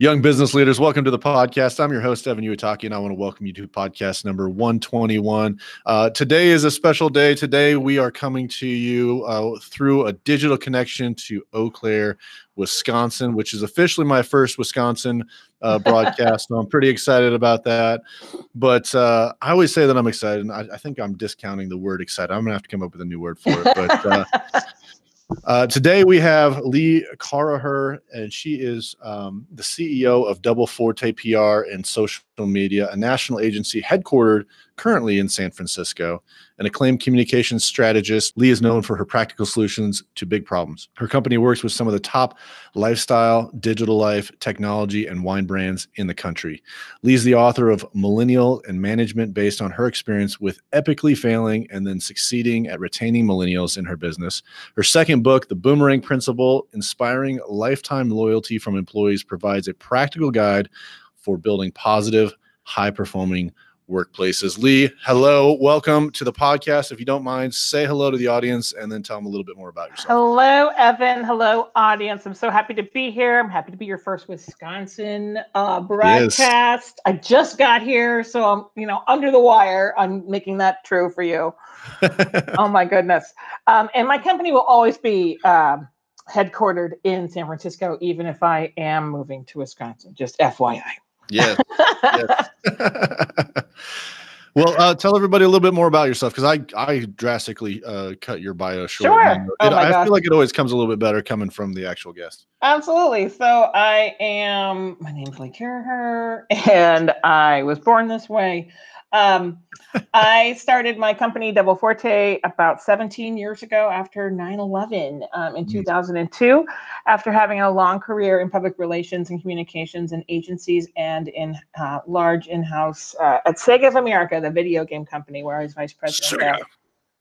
Young business leaders, welcome to the podcast. I'm your host, Evan Uitaki, and I want to welcome you to podcast number 121. Uh, today is a special day. Today, we are coming to you uh, through a digital connection to Eau Claire, Wisconsin, which is officially my first Wisconsin uh, broadcast. so I'm pretty excited about that. But uh, I always say that I'm excited, and I, I, think I'm discounting the word excited. I'm going to have to come up with a new word for it. But uh, today we have Lee Caraher, and she is um, the CEO of Double Forte PR and social media, a national agency headquartered currently in San Francisco. An acclaimed communications strategist, Lee is known for her practical solutions to big problems. Her company works with some of the top lifestyle, digital life, technology, and wine brands in the country. Lee is the author of Millennial and Management based on her experience with epically failing and then succeeding at retaining millennials in her business. Her second book, The Boomerang Principle Inspiring Lifetime Loyalty from Employees, provides a practical guide for building positive, high performing workplaces. Lee, hello, welcome to the podcast. If you don't mind, say hello to the audience and then tell them a little bit more about yourself. Hello, Evan. Hello, audience. I'm so happy to be here. I'm happy to be your first Wisconsin uh, broadcast. Yes. I just got here, so I'm, you know, under the wire. I'm making that true for you. oh my goodness. Um, and my company will always be um, headquartered in San Francisco, even if I am moving to Wisconsin. Just FYI. Yeah. well, uh, tell everybody a little bit more about yourself because I I drastically uh, cut your bio short. Sure. It, oh I gosh. feel like it always comes a little bit better coming from the actual guest. Absolutely. So I am. My name's Lee Caraher, and I was born this way. Um, I started my company Double Forte about 17 years ago after 9 11 um, in 2002, after having a long career in public relations and communications and agencies and in uh, large in house uh, at Sega of America, the video game company where I was vice president.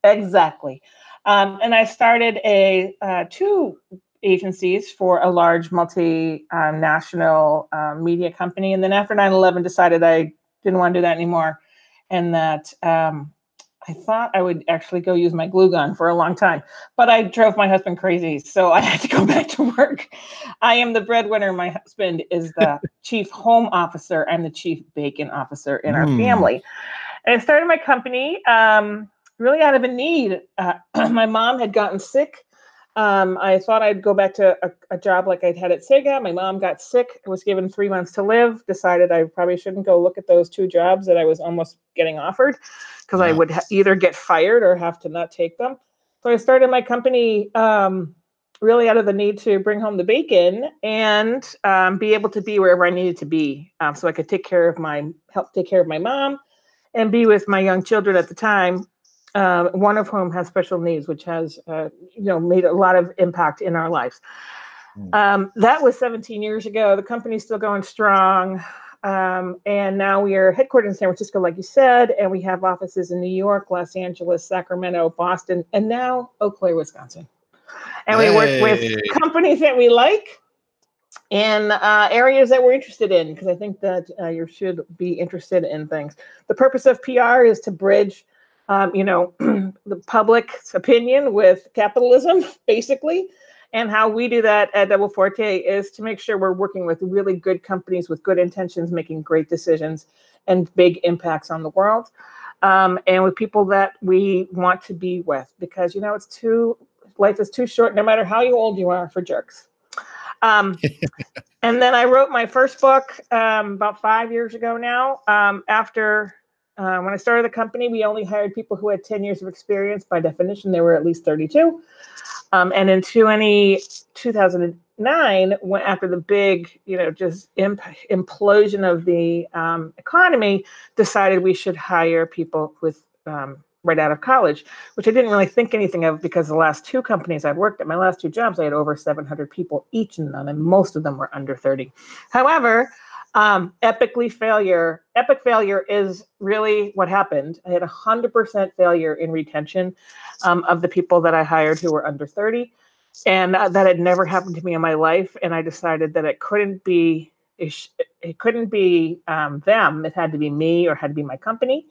Exactly. Um, and I started a uh, two agencies for a large multinational uh, media company. And then after 9 11, decided I didn't want to do that anymore and that um, I thought I would actually go use my glue gun for a long time, but I drove my husband crazy, so I had to go back to work. I am the breadwinner. My husband is the chief home officer. I'm the chief bacon officer in our mm. family. And I started my company um, really out of a need. Uh, my mom had gotten sick um, I thought I'd go back to a, a, job like I'd had at Sega. My mom got sick, was given three months to live, decided I probably shouldn't go look at those two jobs that I was almost getting offered because. I would ha- either get fired or have to not take them. So I started my company um, really out of the need to bring home the bacon and um, be able to be wherever I needed to be um, so I could take care of my help take care of my mom and be with my young children at the time uh, one of whom has special needs, which has uh, you know made a lot of impact in our lives. Hmm. Um, that was 17 years ago. The company's still going strong. Um, and now we are headquartered in San Francisco, like you said, and we have offices in New York, Los Angeles, Sacramento, Boston, and now Eau Claire, Wisconsin. And we work with companies that we like in uh, areas that we're interested in, because I think that uh, you should be interested in things. The purpose of PR is to bridge um, you know, the public's opinion with capitalism, basically. And how we do that at Double Forte is to make sure we're working with really good companies with good intentions, making great decisions and big impacts on the world. Um, and with people that we want to be with because, you know, it's too, life is too short, no matter how old you are, for jerks. Um, and then I wrote my first book um, about five years ago now um, after uh, when I started the company, we only hired people who had 10 years of experience. By definition, they were at least 32. Um, and in 20, 2009, when, after the big, you know, just imp- implosion of the um, economy, decided we should hire people with um, right out of college, which I didn't really think anything of because the last two companies I'd worked at, my last two jobs, I had over 700 people each in them, and most of them were under 30. However, um, epically failure. Epic failure is really what happened. I had 100% failure in retention um, of the people that I hired who were under 30. And uh, that had never happened to me in my life. And I decided that it couldn't be it, sh- it couldn't be um, them. It had to be me or had to be my company.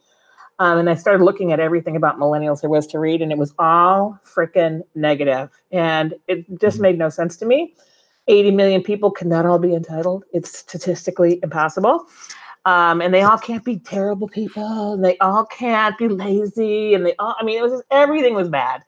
Um, and I started looking at everything about millennials there was to read, and it was all freaking negative, and it just mm-hmm. made no sense to me. 80 million people cannot all be entitled. It's statistically impossible. Um, and they all can't be terrible people. And they all can't be lazy. And they all, I mean, it was just, everything was bad.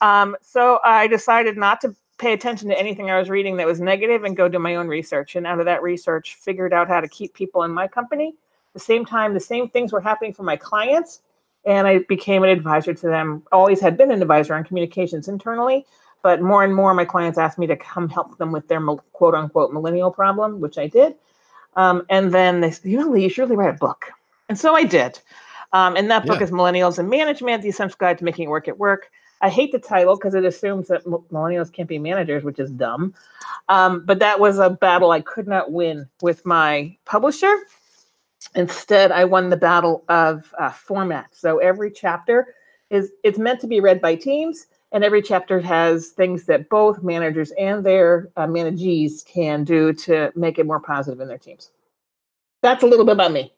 Um, so I decided not to pay attention to anything I was reading that was negative and go do my own research. And out of that research, figured out how to keep people in my company. At the same time, the same things were happening for my clients. And I became an advisor to them. Always had been an advisor on communications internally, but more and more my clients asked me to come help them with their quote unquote millennial problem, which I did. Um, and then they said, you know, Lee, you should really write a book. And so I did. Um, and that book yeah. is Millennials and Management, The Essential Guide to Making It Work at Work. I hate the title because it assumes that millennials can't be managers, which is dumb. Um, but that was a battle I could not win with my publisher. Instead, I won the battle of uh, format. So every chapter is it's meant to be read by teams, and every chapter has things that both managers and their uh, managees can do to make it more positive in their teams. That's a little bit about me.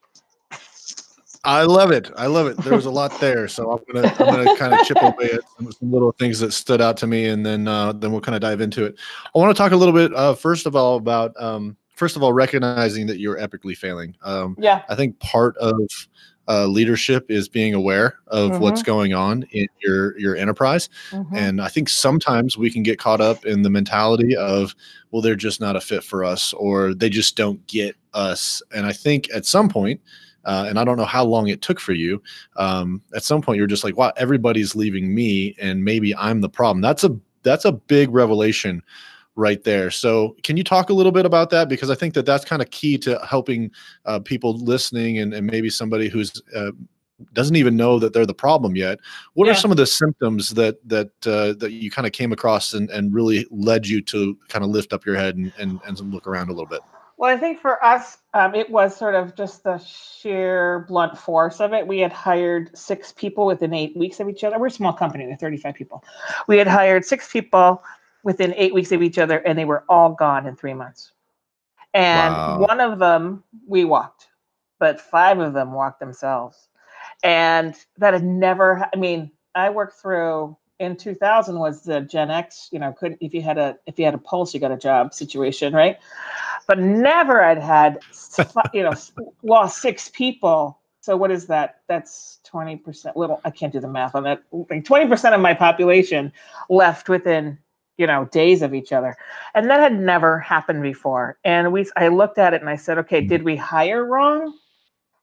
I love it. I love it. There was a lot there, so I'm gonna I'm gonna kind of chip away at some, some, little things that stood out to me, and then uh, then we'll kind of dive into it. I want to talk a little bit uh, first of all about um, first of all recognizing that you're epically failing. Um, yeah, I think part of uh, leadership is being aware of mm-hmm. what's going on in your your enterprise, mm-hmm. and I think sometimes we can get caught up in the mentality of well they're just not a fit for us or they just don't get us, and I think at some point uh, and I don't know how long it took for you. Um, at some point, you're just like, "Wow, everybody's leaving me, and maybe I'm the problem." That's a that's a big revelation right there. So, can you talk a little bit about that? Because I think that that's kind of key to helping uh, people listening, and, and maybe somebody who's uh, doesn't even know that they're the problem yet. What yeah. are some of the symptoms that that uh, that you kind of came across and, and really led you to kind of lift up your head and, and and look around a little bit? Well, I think for us, um, it was sort of just the sheer blunt force of it. We had hired six people within eight weeks of each other. We're a small company we're 35 people. We had hired six people within eight weeks of each other, and they were all gone in three months. And wow. one of them we walked, but five of them walked themselves. And that had never, I mean, I worked through in 2000 was the Gen X, you know, couldn't, if you had a if you had a pulse, you got a job situation, right? But never I'd had, you know, lost six people. So what is that? That's 20%. Little, I can't do the math on that. Like 20% of my population left within, you know, days of each other, and that had never happened before. And we, I looked at it and I said, okay, did we hire wrong?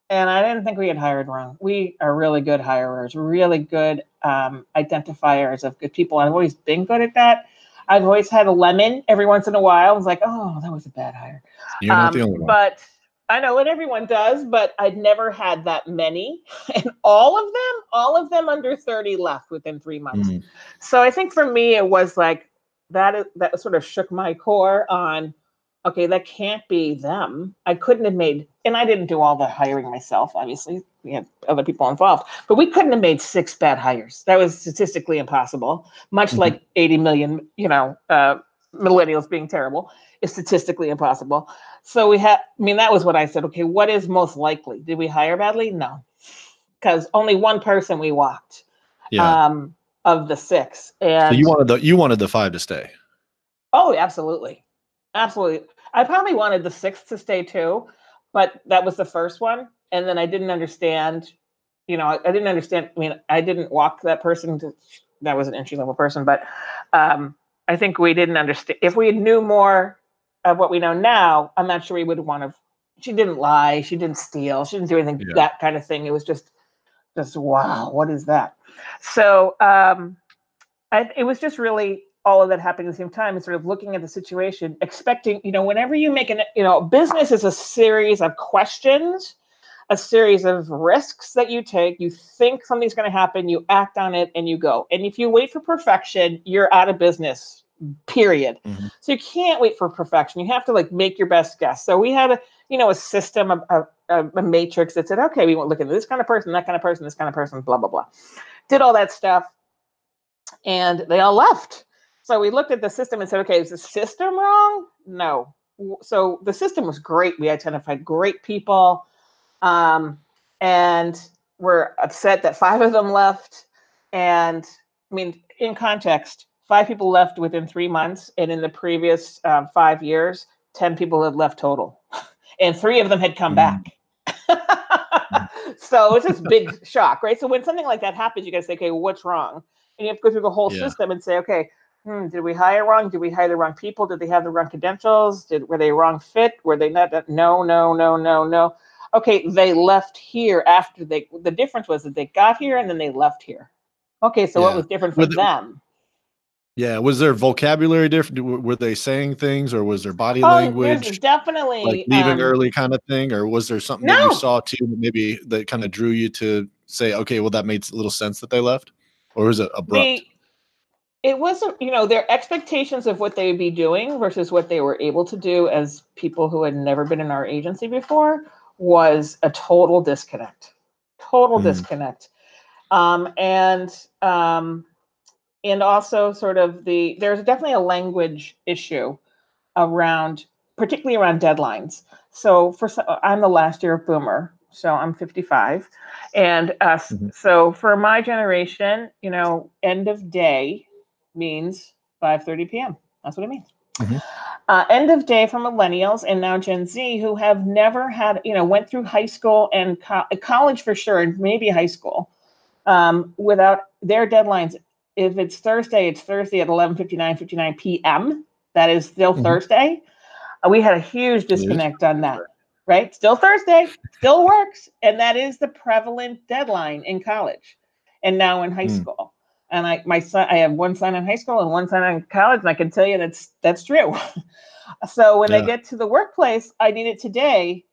and I didn't think we had hired wrong. We are really good hirers, really good um, identifiers of good people. I've always been good at that. I've always had a lemon every once in a while. I was like, oh, that was a bad hire. You're not um, the only one. But I know what everyone does, but I'd never had that many. And all of them, all of them under 30 left within three months. Mm. So I think for me, it was like that, that sort of shook my core on okay, that can't be them. I couldn't have made, and I didn't do all the hiring myself, obviously. We had other people involved, but we couldn't have made six bad hires. That was statistically impossible, much mm-hmm. like 80 million, you know, uh, millennials being terrible is statistically impossible. So we had, I mean, that was what I said. Okay, what is most likely? Did we hire badly? No, because only one person we walked yeah. um, of the six. And so you wanted the you wanted the five to stay. Oh, absolutely. Absolutely. I probably wanted the sixth to stay too, but that was the first one. And then I didn't understand, you know, I, I didn't understand. I mean, I didn't walk that person to, that was an entry level person, but um, I think we didn't understand. If we knew more of what we know now, I'm not sure we would want to. She didn't lie. She didn't steal. She didn't do anything yeah. that kind of thing. It was just, just wow, what is that? So um, I, it was just really all of that happening at the same time and sort of looking at the situation, expecting, you know, whenever you make an, you know, business is a series of questions, a series of risks that you take. You think something's going to happen, you act on it, and you go. And if you wait for perfection, you're out of business, period. Mm-hmm. So you can't wait for perfection. You have to like make your best guess. So we had a, you know, a system, a, a, a matrix that said, okay, we want to look at this kind of person, that kind of person, this kind of person, blah, blah, blah. Did all that stuff. And they all left so we looked at the system and said, okay, is the system wrong? No. So the system was great. We identified great people. Um, and we're upset that five of them left. And I mean, in context, five people left within three months, and in the previous um, five years, ten people had left total, and three of them had come Mm. back. so it's this big shock, right? So when something like that happens, you got to say, okay, what's wrong? And you have to go through the whole Yeah. system and say, okay, hmm, did we hire wrong? Did we hire the wrong people? Did they have the wrong credentials? Did were they wrong fit? Were they not? No, no, no, no, no. Okay, they left here after they. The difference was that they got here and then they left here. Okay, so what was different for the- them? Yeah. Was their vocabulary different? Were they saying things, or was their body Oh, language there's definitely like leaving um, early kind of thing, or was there something that you saw too, that maybe that kind of drew you to say, okay, well, that made a little sense that they left, or was it abrupt? it wasn't you know their expectations of what they would be doing versus what they were able to do as people who had never been in our agency before was a total disconnect total Mhm. disconnect um, and um, and also sort of the there's definitely a language issue around particularly around deadlines so for i'm the last year of boomer so i'm 55 and uh, Mhm. so for my generation you know end of day means 5.30 p.m that's what it means Mhm. uh, end of day for millennials and now gen z who have never had you know went through high school and co- college for sure and maybe high school um, without their deadlines if it's thursday it's thursday at 11.59 59 59 p.m that is still Mhm. thursday Uh, we had a huge disconnect on that right still thursday still works and that is the prevalent deadline in college and now in high Hmm. school and i my son i have one son in high school and one son in college and i can tell you that's that's true so when Yeah. they get to the workplace i need it today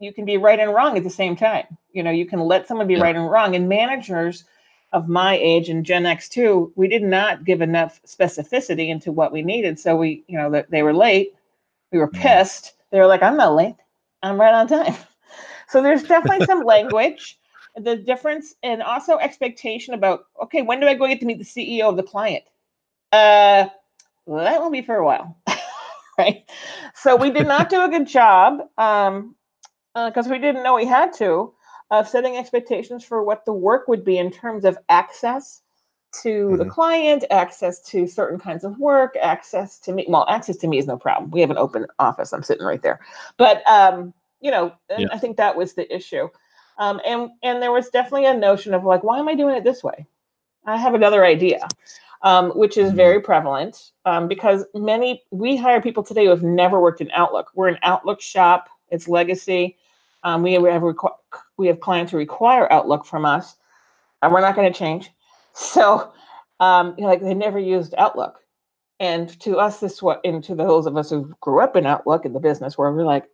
you can be right and wrong at the same time you know you can let someone be Yeah. right and wrong and managers of my age and gen x too we did not give enough specificity into what we needed. So we you know they were late we were Mhm. pissed. They were like i'm not late. I'm right on time. So there's definitely some language. The difference and also expectation about okay when do i go get to meet the ceo of the client? Uh well, that won't be for a while right? So we did not do a good job um because we didn't know we had to of setting expectations for what the work would be in terms of access to the Mhm. client access to certain kinds of work access to me well access to me is no problem we have an open office i'm sitting right there but um you know Yeah. i think that was the issue um and and there was definitely a notion of like why am i doing it this way i have another idea um, which is Mhm. very prevalent um, because many we hire people today who have never worked in Outlook. We're an Outlook shop. It's legacy. Um, we have requ- we have clients who require Outlook from us, and we're not going to change. So, um, you know, like they never used Outlook, and to us, this what, and to those of us who grew up in Outlook in the business, where we're like,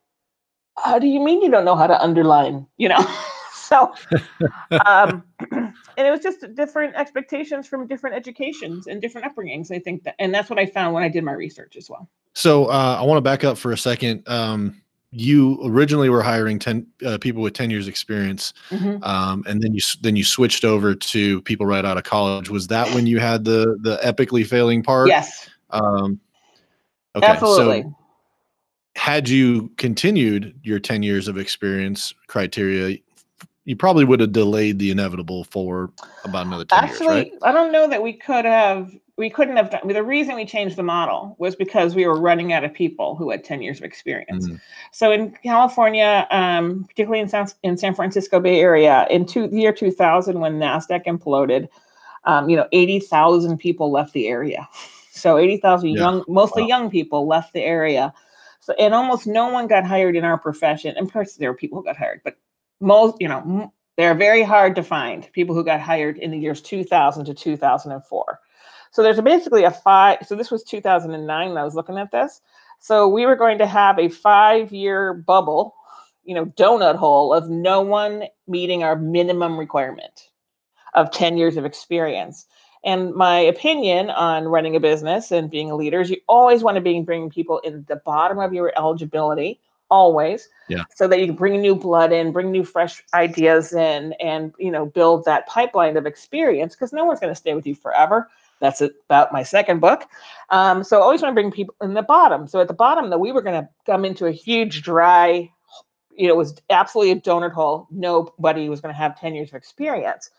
how do you mean you don't know how to underline? You know, so um, and it was just different expectations from different educations and different upbringings. I think that, and that's what I found when I did my research as well. So uh, I want to back up for a second. Um, you originally were hiring ten uh, people with ten years experience, Mhm. um, and then you then you switched over to people right out of college. Was that when you had the the epically failing part? Yes, Um, okay. absolutely. So had you continued your ten years of experience criteria, you probably would have delayed the inevitable for about another ten Actually, years, right? I don't know that we could have. We couldn't have done. The reason we changed the model was because we were running out of people who had ten years of experience. Mhm. So in California, um, particularly in San, in San Francisco Bay Area, in two, the year 2000, when Nasdaq imploded, um, you know, 80,000 people left the area. So 80,000 Yeah. young, mostly Wow. young people left the area. So and almost no one got hired in our profession. And of course, there were people who got hired, but most, you know, m- they're very hard to find people who got hired in the years 2000 to 2004. So there's basically a five. So this was 2009 when I was looking at this. So we were going to have a five-year bubble, you know, donut hole of no one meeting our minimum requirement of 10 years of experience. And my opinion on running a business and being a leader is you always want to be bringing people in the bottom of your eligibility, always. Yeah. So that you can bring new blood in, bring new fresh ideas in, and you know, build that pipeline of experience because no one's going to stay with you forever. That's about my second book. Um, so I always want to bring people in the bottom. So at the bottom, that we were going to come into a huge dry, you know, it was absolutely a donut hole. Nobody was going to have 10 years of experience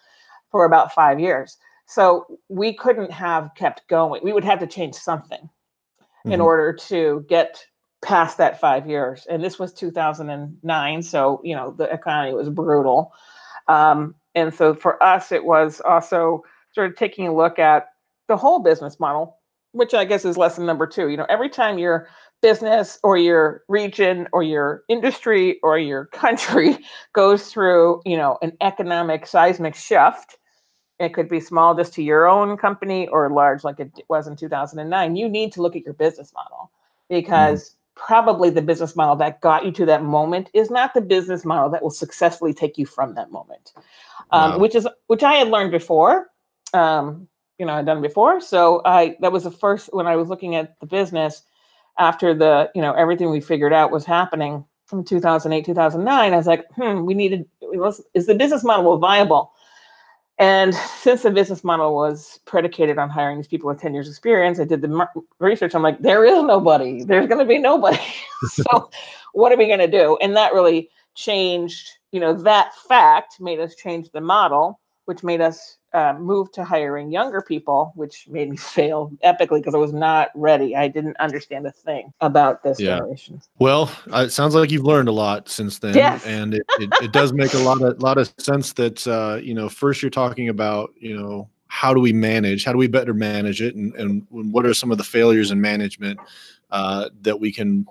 for about five years. So we couldn't have kept going. We would have to change something mm-hmm. in order to get past that five years. And this was 2009. So, you know, the economy was brutal. Um, and so for us, it was also sort of taking a look at the whole business model, which I guess is lesson number two. You know, every time your business or your region or your industry or your country goes through, you know, an economic seismic shift, it could be small just to your own company or large like it was in 2009. You need to look at your business model because mm probably the business model that got you to that moment is not the business model that will successfully take you from that moment um, wow. which is which i had learned before um, you know i'd done before so i that was the first when i was looking at the business after the you know everything we figured out was happening from 2008 2009 i was like hmm we needed is the business model viable and since the business model was predicated on hiring these people with 10 years experience, I did the research. I'm like, there is nobody. There's going to be nobody. so what are we going to do? And that really changed, you know, that fact made us change the model, which made us uh, moved to hiring younger people, which made me fail epically because I was not ready. I didn't understand a thing about this yeah. generation. Well, uh, it sounds like you've learned a lot since then, yes. and it, it, it, does make a lot of lot of sense that uh, you know first you're talking about you know how do we manage, how do we better manage it, and, and what are some of the failures in management uh, that we can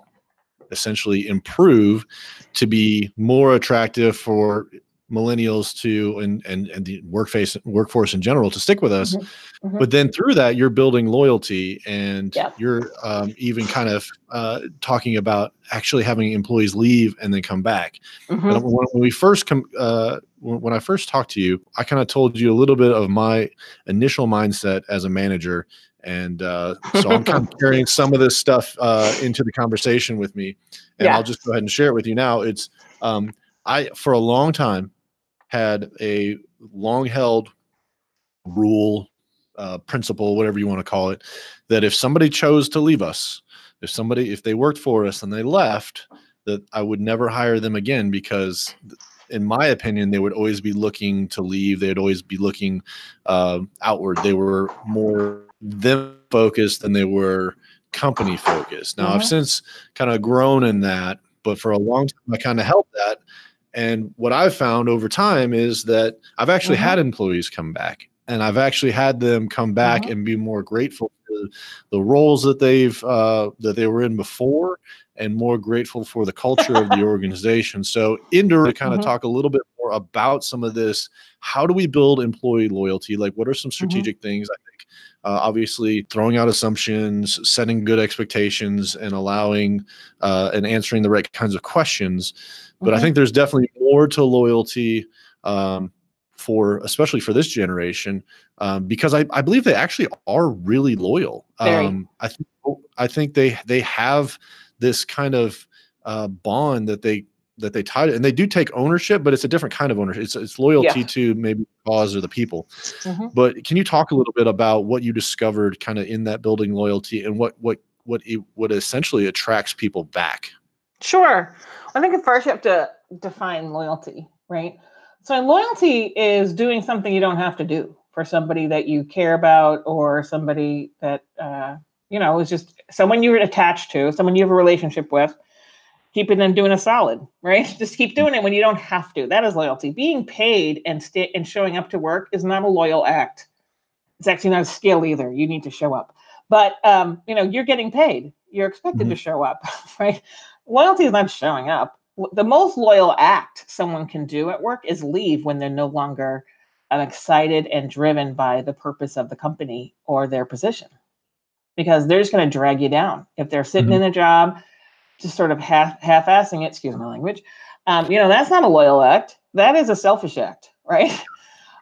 essentially improve to be more attractive for millennials to and and and the workforce workforce in general to stick with us mm-hmm. Mm-hmm. but then through that you're building loyalty and yeah. you're um, even kind of uh, talking about actually having employees leave and then come back mm-hmm. when, when, we first come uh, when, when i first talked to you i kind of told you a little bit of my initial mindset as a manager and uh, so i'm kind of carrying some of this stuff uh, into the conversation with me and yeah. i'll just go ahead and share it with you now it's um, I for a long time had a long held rule, uh, principle, whatever you want to call it, that if somebody chose to leave us, if somebody, if they worked for us and they left, that I would never hire them again because, in my opinion, they would always be looking to leave. They'd always be looking uh, outward. They were more them focused than they were company focused. Now, mm-hmm. I've since kind of grown in that, but for a long time, I kind of held that and what I've found over time is that I've actually mm-hmm. had employees come back and I've actually had them come back mm-hmm. and be more grateful for the roles that they've uh, that they were in before and more grateful for the culture of the organization. So, Inder, to kind of mm-hmm. talk a little bit more about some of this, how do we build employee loyalty? Like, what are some mm-hmm. strategic things? I think, uh, obviously, throwing out assumptions, setting good expectations, and allowing uh, and answering the right kinds of questions. But I think there's definitely more to loyalty um, for, especially for this generation, um, because I, I believe they actually are really loyal. Um, I think I think they they have this kind of uh, bond that they that they tie and they do take ownership, but it's a different kind of ownership. It's, it's loyalty yeah. to maybe the cause or the people. Mm-hmm. But can you talk a little bit about what you discovered kind of in that building loyalty and what what what it, what essentially attracts people back? Sure. I think at first you have to define loyalty, right? So loyalty is doing something you don't have to do for somebody that you care about or somebody that uh, you know is just someone you're attached to, someone you have a relationship with. Keeping them doing a solid, right? Just keep doing it when you don't have to. That is loyalty. Being paid and stay and showing up to work is not a loyal act. It's actually not a skill either. You need to show up. But um, you know, you're getting paid. You're expected mm-hmm. to show up, right? Loyalty is not showing up. The most loyal act someone can do at work is leave when they're no longer um, excited and driven by the purpose of the company or their position, because they're just going to drag you down. If they're sitting mm-hmm. in a job, just sort of half half-assing it, excuse my language, um, you know that's not a loyal act. That is a selfish act, right?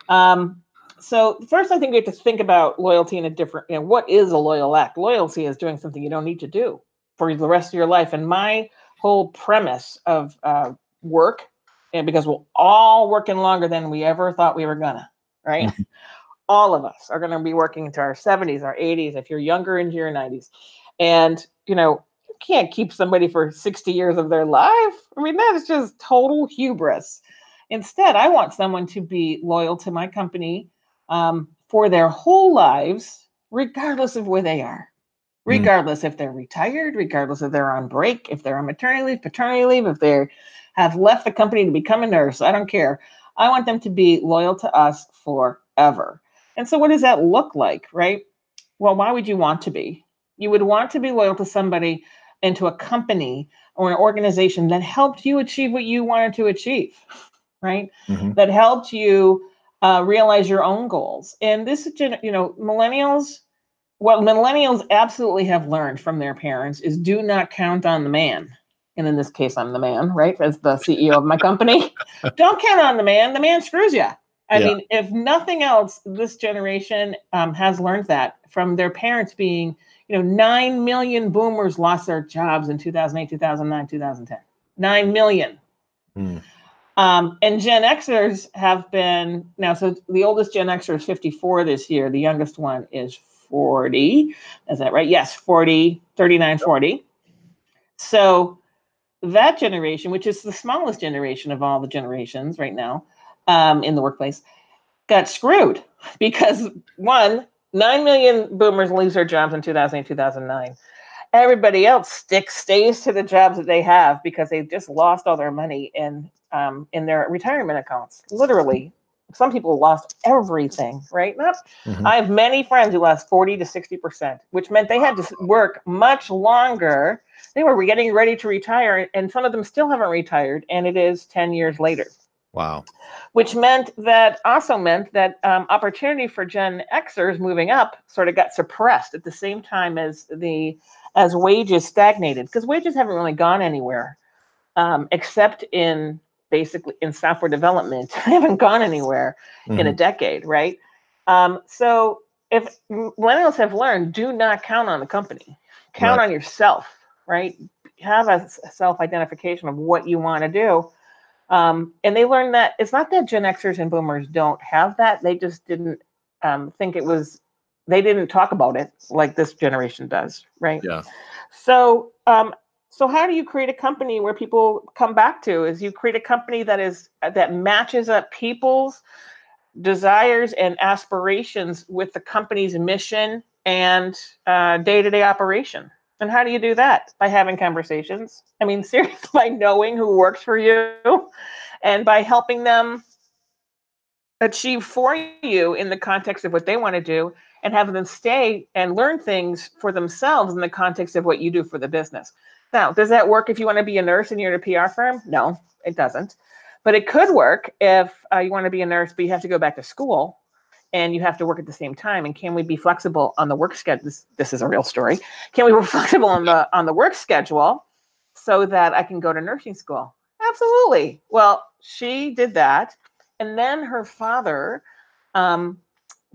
Um, so first, I think we have to think about loyalty in a different. You know, what is a loyal act? Loyalty is doing something you don't need to do for the rest of your life. And my whole premise of uh, work, and because we're all working longer than we ever thought we were gonna, right? Mm-hmm. all of us are going to be working into our 70s, our 80s, if you're younger into your 90s. And, you know, you can't keep somebody for 60 years of their life. I mean, that is just total hubris. Instead, I want someone to be loyal to my company um, for their whole lives, regardless of where they are. Mm. Regardless if they're retired, regardless if they're on break, if they're on maternity leave, paternity leave, if they have left the company to become a nurse, I don't care. I want them to be loyal to us forever. And so, what does that look like, right? Well, why would you want to be? You would want to be loyal to somebody and to a company or an organization that helped you achieve what you wanted to achieve, right? Mhm. That helped you uh, realize your own goals. And this is, you know, millennials, what millennials absolutely have learned from their parents is do not count on the man. And in this case, I'm the man, right? As the CEO of my company. Don't count on the man. The man screws you. I Yeah. mean, if nothing else, this generation um, has learned that from their parents being, you know, 9 million boomers lost their jobs in 2008, 2009, 2010. 9 million. Mm. Um, and Gen Xers have been now, so the oldest Gen Xer is 54 this year. The youngest one is 40. Is that right? Yes, 40, 39, 40. So that generation, which is the smallest generation of all the generations right now um, in the workplace, got screwed because one, 9 million boomers lose their jobs in 2008, 2009. Everybody else sticks stays to the jobs that they have because they've just lost all their money in um, in their retirement accounts. Literally, some people lost everything. Right? Not. Mhm. I have many friends who lost 40 to 60 percent, which meant they had to work much longer. They were getting ready to retire, and some of them still haven't retired, and it is 10 years later Wow. which meant that also meant that um, opportunity for Gen Xers moving up sort of got suppressed at the same time as the as wages stagnated because wages haven't really gone anywhere um, except in basically in software development I haven't gone anywhere in a Mhm. decade right um, so if millennials have learned do not count on the company count Right. on yourself right have a s- self-identification of what you want to do um, and they learned that it's not that Gen Xers and Boomers don't have that; they just didn't um, think it was. They didn't talk about it like this generation does, right? Yeah. So, um, so how do you create a company where people come back to? Is you create a company that is that matches up people's desires and aspirations with the company's mission and uh, day-to-day operation. And how do you do that? By having conversations. I mean, seriously, by knowing who works for you and by helping them achieve for you in the context of what they want to do and have them stay and learn things for themselves in the context of what you do for the business. Now, does that work if you want to be a nurse and you're at a PR firm? No, it doesn't. But it could work if uh, you want to be a nurse, but you have to go back to school and you have to work at the same time. And can we be flexible on the work schedule? This, this is a real story. Can we be flexible on the on the work schedule so that I can go to nursing school? Absolutely. Well, she did that, and then her father um,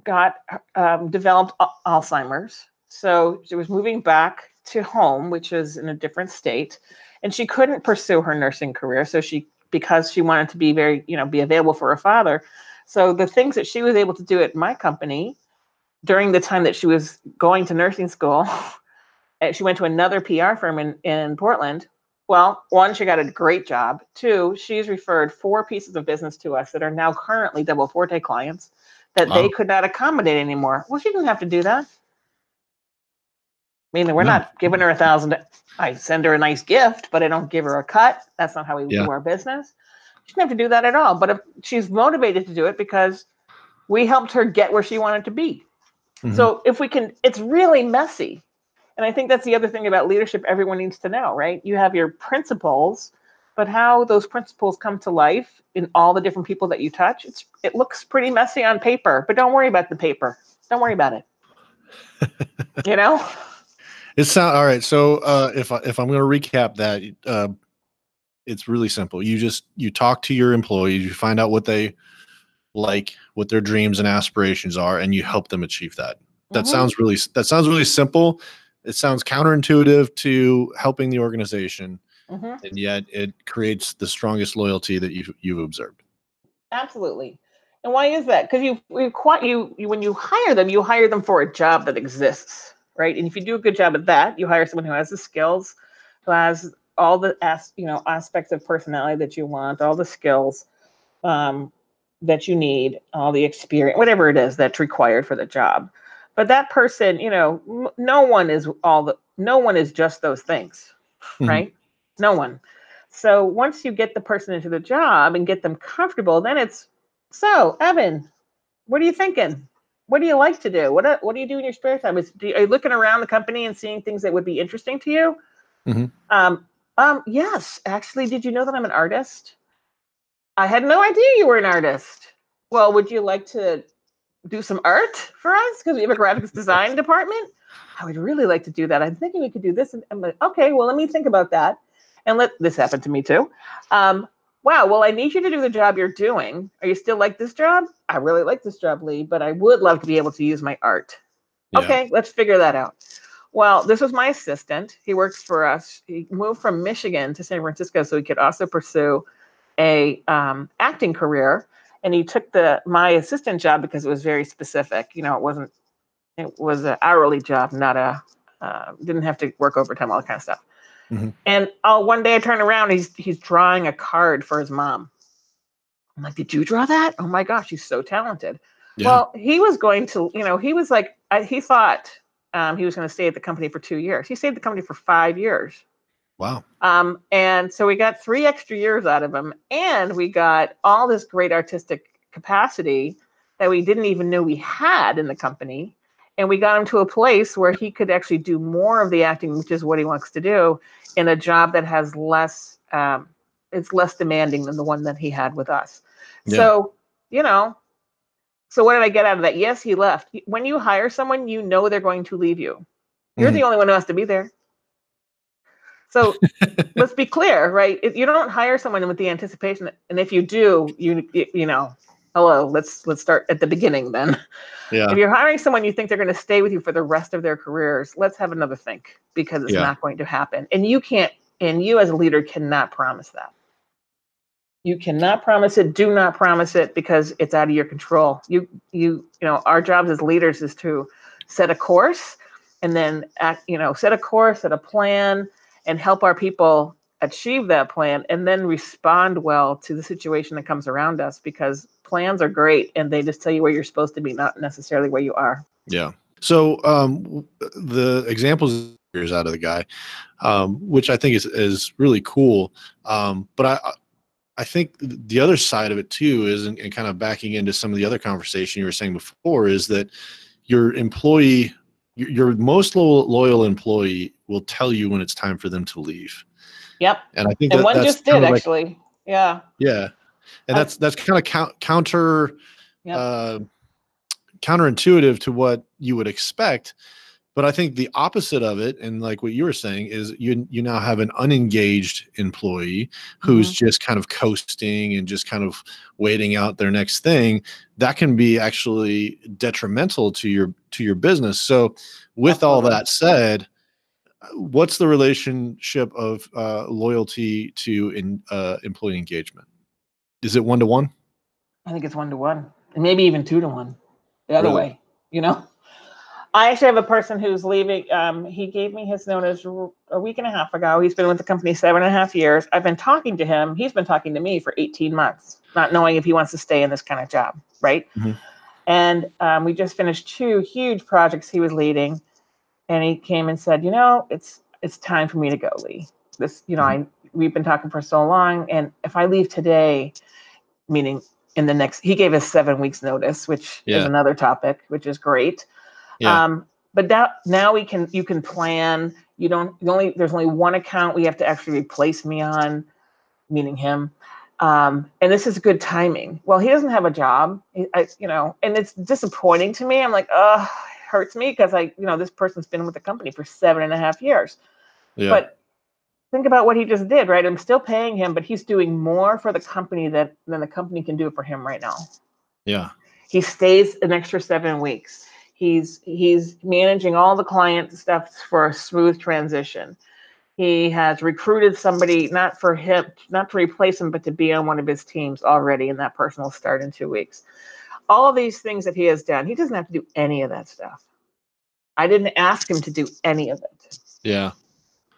got um, developed Alzheimer's. So she was moving back to home, which is in a different state, and she couldn't pursue her nursing career. So she, because she wanted to be very, you know, be available for her father. So the things that she was able to do at my company during the time that she was going to nursing school, and she went to another PR firm in, in Portland. Well, one, she got a great job. Two, she's referred four pieces of business to us that are now currently Double Forte clients that they could not accommodate anymore. Well, she didn't have to do that. I mean, we're No. not giving her a thousand. I send her a nice gift, but I don't give her a cut. That's not how we Yeah. do our business. She doesn't have to do that at all. But if she's motivated to do it because we helped her get where she wanted to be. Mhm. So if we can, it's really messy. And I think that's the other thing about leadership everyone needs to know, right? You have your principles, but how those principles come to life in all the different people that you touch, it's it looks pretty messy on paper, but don't worry about the paper. Don't worry about it. you know? It sound all right. So uh, if I, if I'm going to recap that, uh, it's really simple. You just you talk to your employees, you find out what they like, what their dreams and aspirations are, and you help them achieve that. That Mhm. sounds really that sounds really simple. It sounds counterintuitive to helping the organization, Mhm. and yet it creates the strongest loyalty that you've you've observed. Absolutely. And why is that? Because you, you, quite, you, you, when you hire them, you hire them for a job that exists, right? And if you do a good job at that, you hire someone who has the skills, who has all the as, you know aspects of personality that you want, all the skills, um, that you need, all the experience, whatever it is that's required for the job. But that person, you know, m- no one is all the, no one is just those things, Mhm. right? No one. So once you get the person into the job and get them comfortable, then it's so Evan, what are you thinking? What do you like to do? What do- what do you do in your spare time? Is do, are you looking around the company and seeing things that would be interesting to you? Mhm. Um, um, yes, actually, did you know that I'm an artist? I had no idea you were an artist. Well, would you like to do some art for us? Because we have a graphics design department. I would really like to do that. I'm thinking we could do this. And I'm like, okay, well, let me think about that. And let this happen to me too. Um, wow, well, I need you to do the job you're doing. Are you still like this job? I really like this job, Lee, but I would love to be able to use my art. Yeah. Okay, let's figure that out. Well, this was my assistant. He works for us. He moved from Michigan to San Francisco so he could also pursue a um, acting career. And he took the my assistant job because it was very specific. You know, it wasn't. It was an hourly job, not a. Uh, didn't have to work overtime, all that kind of stuff. Mhm. And oh, one day I turn around, he's he's drawing a card for his mom. I'm like, did you draw that? Oh my gosh, he's so talented. Yeah. Well, he was going to, you know, he was like, I, he thought um, he was going to stay at the company for two years. He stayed at the company for five years. wow. Um, and so we got three extra years out of him, and we got all this great artistic capacity that we didn't even know we had in the company. And we got him to a place where he could actually do more of the acting, which is what he wants to do, in a job that has less, um, it's less demanding than the one that he had with us. Yeah. So, you know, so what did I get out of that? Yes, he left. When you hire someone, you know they're going to leave you. You're the only one who has to be there. So let's be clear, right? If you don't hire someone with the anticipation, that- and if you do, you you know, hello, let's let's start at the beginning then. Yeah. If you're hiring someone you think they're going to stay with you for the rest of their careers, let's have another think because it's Yeah. not going to happen. And you can't, and you as a leader cannot promise that. You cannot promise it. Do not promise it because it's out of your control. You you you know, our jobs as leaders is to set a course and then act, you know, set a course, set a plan, and help our people achieve that plan and then respond well to the situation that comes around us because plans are great and they just tell you where you're supposed to be, not necessarily where you are. Yeah. So um, the examples years out of the guy, um, which I think is is really cool. Um, but I I- think the other side of it too is, and, and kind of backing into some of the other conversation you were saying before, is that your employee, your, most loyal, loyal employee, will tell you when it's time for them to leave. Yep. And I think And that, one just did like- actually. Yeah. yeah, and that's that's kind of count, counter Yep. uh, counterintuitive to what you would expect. But I think the opposite of it, and like what you were saying, is you you now have an unengaged employee who's just kind of coasting and just kind of waiting out their next thing. That can be actually detrimental to your to your business. So, with all that said, what's the relationship of uh, loyalty to in, uh, employee engagement? Is it one to one? I think it's one to one, and maybe even two to one. The other Really? way, you know. I actually have a person who's leaving. Um, he gave me his notice a week and a half ago. He's been with the company seven and a half years. I've been talking to him. He's been talking to me for 18 months, not knowing if he wants to stay in this kind of job, right? Mhm. And um, we just finished two huge projects he was leading, and he came and said, "You know, it's it's time for me to go, Lee. This, you know, I we've been talking for so long, and if I leave today, meaning in the next, he gave us seven weeks notice, which Yeah. is another topic, which is great. Yeah. Um, but that now we can you can plan. You don't you only there's only one account we have to actually replace me on, meaning him. Um, and this is good timing. Well, he doesn't have a job. He, I, you know, and it's disappointing to me. I'm like, oh, hurts me because I, you know, this person's been with the company for seven and a half years. Yeah. But think about what he just did, right? I'm still paying him, but he's doing more for the company that than the company can do for him right now. yeah. He stays an extra seven weeks. He's he's managing all the client stuff for a smooth transition. He has recruited somebody not for him, not to replace him, but to be on one of his teams already, and that person will start in two weeks. All of these things that he has done, he doesn't have to do any of that stuff. I didn't ask him to do any of it. Yeah.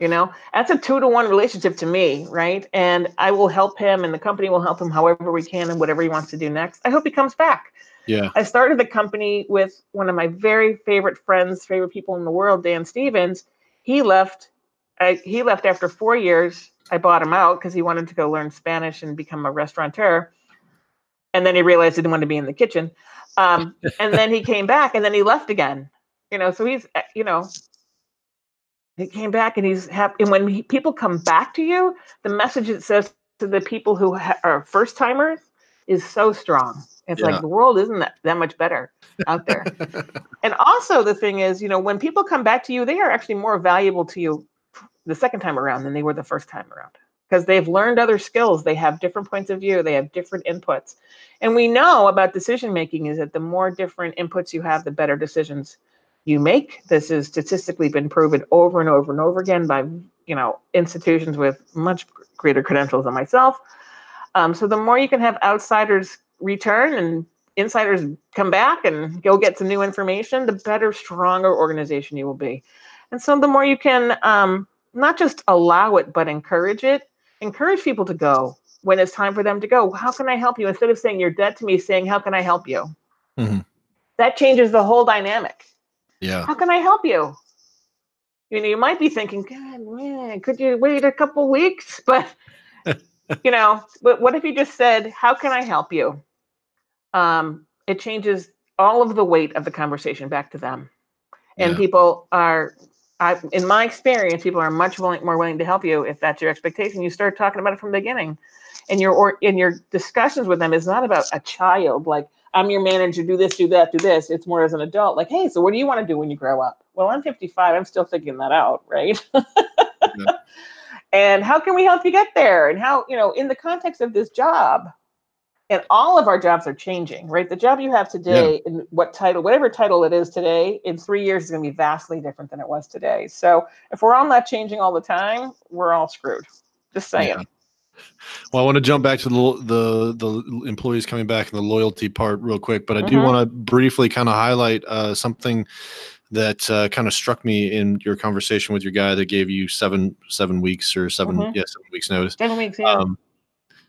You know, that's a two to one relationship to me, right? And I will help him, and the company will help him however we can and whatever he wants to do next. I hope he comes back. Yeah. I started the company with one of my very favorite friends, favorite people in the world, Dan Stevens. He left. I, he left after four years. I bought him out because he wanted to go learn Spanish and become a restaurateur. And then he realized he didn't want to be in the kitchen. Um, and then he came back, and then he left again. You know, so he's, uh, you know, he came back and he's happy. And when he, people come back to you, the message it says to the people who ha- are first timers is so strong. It's Yeah. like the world isn't that, that much better out there. and also, the thing is, you know, when people come back to you, they are actually more valuable to you the second time around than they were the first time around because they've learned other skills. They have different points of view, they have different inputs. And we know about decision making is that the more different inputs you have, the better decisions you make. This has statistically been proven over and over and over again by you know institutions with much greater credentials than myself. Um, so the more you can have outsiders return and insiders come back and go get some new information, the better, stronger organization you will be. And so the more you can um, not just allow it, but encourage it, encourage people to go when it's time for them to go. How can I help you? Instead of saying you're dead to me, saying, How can I help you? Mhm. That changes the whole dynamic Yeah. how can I help you? You know, you might be thinking, God, man, could you wait a couple weeks? But you know, but what if you just said, How can I help you? Um, it changes all of the weight of the conversation back to them. And Yeah. people are I, in my experience, people are much willing, more willing to help you if that's your expectation. You start talking about it from the beginning, and your or in your discussions with them is not about a child like I'm your manager, do this, do that, do this. It's more as an adult, like, hey, so what do you want to do when you grow up? Well, I'm 55. I'm still figuring that out, right? And how can we help you get there? And how, you know, in the context of this job, and all of our jobs are changing, right? The job you have today, and what title, whatever title it is today, in three years is going to be vastly different than it was today. So if we're all not changing all the time, we're all screwed. Just saying. Yeah. Well, I want to jump back to the the the employees coming back and the loyalty part real quick, but I do Mhm. want to briefly kind of highlight uh, something that uh, kind of struck me in your conversation with your guy that gave you seven seven weeks or 7 Mhm. yeah seven weeks notice. Seven weeks, yeah. Um,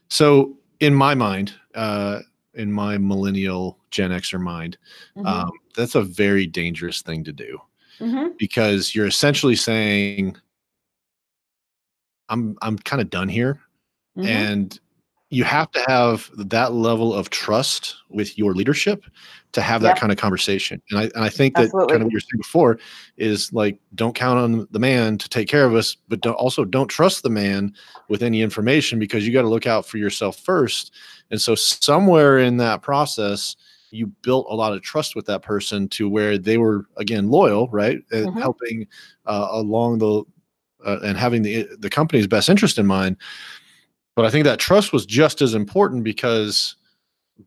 so in my mind, uh, in my millennial Gen Xer mind, Mhm. um, that's a very dangerous thing to do Mhm. because you're essentially saying, "I'm I'm kind of done here." Mhm. and you have to have that level of trust with your leadership to have that Yep. kind of conversation and i, and I think that Absolutely. kind of what you're saying before is like don't count on the man to take care of us but don't, also don't trust the man with any information because you got to look out for yourself first and so somewhere in that process you built a lot of trust with that person to where they were again loyal right and Mhm. helping uh, along the uh, and having the the company's best interest in mind but I think that trust was just as important because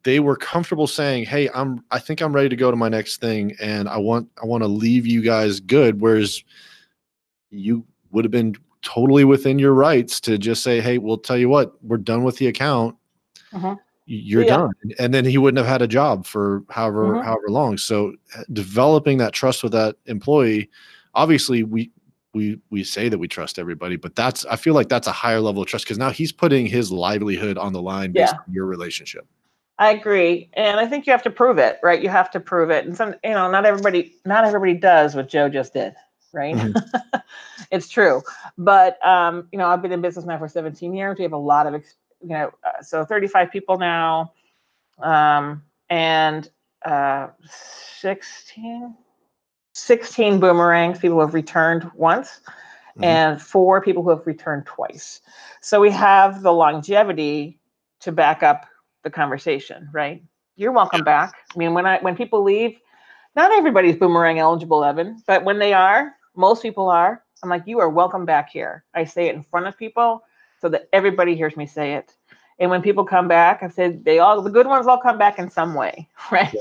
they were comfortable saying, "Hey, I'm I think I'm ready to go to my next thing and I want I want to leave you guys good." Whereas you would have been totally within your rights to just say, "Hey, we'll tell you what, we're done with the account. Y- You're Yeah. done." And then he wouldn't have had a job for however Mhm. however long. So uh, developing that trust with that employee, obviously we we we say that we trust everybody, but that's I feel like that's a higher level of trust because now he's putting his livelihood on the line based Yeah. on your relationship. I agree, and I think you have to prove it, right? You have to prove it, and some, you know, not everybody, not everybody does what Joe just did, right? it's true, but um, you know, I've been in business now for 17 years. We have a lot of, you know, uh, so 35 people now, um, and uh, 16, 16 boomerangs. People who have returned once, Mhm. and four people who have returned twice. So we have the longevity to back up the conversation, right? You're welcome back. I mean, when I when people leave, not everybody's boomerang eligible, Evan, but when they are, most people are. I'm like, you are welcome back here. I say it in front of people so that everybody hears me say it. And when people come back, I said they all the good ones all come back in some way, right?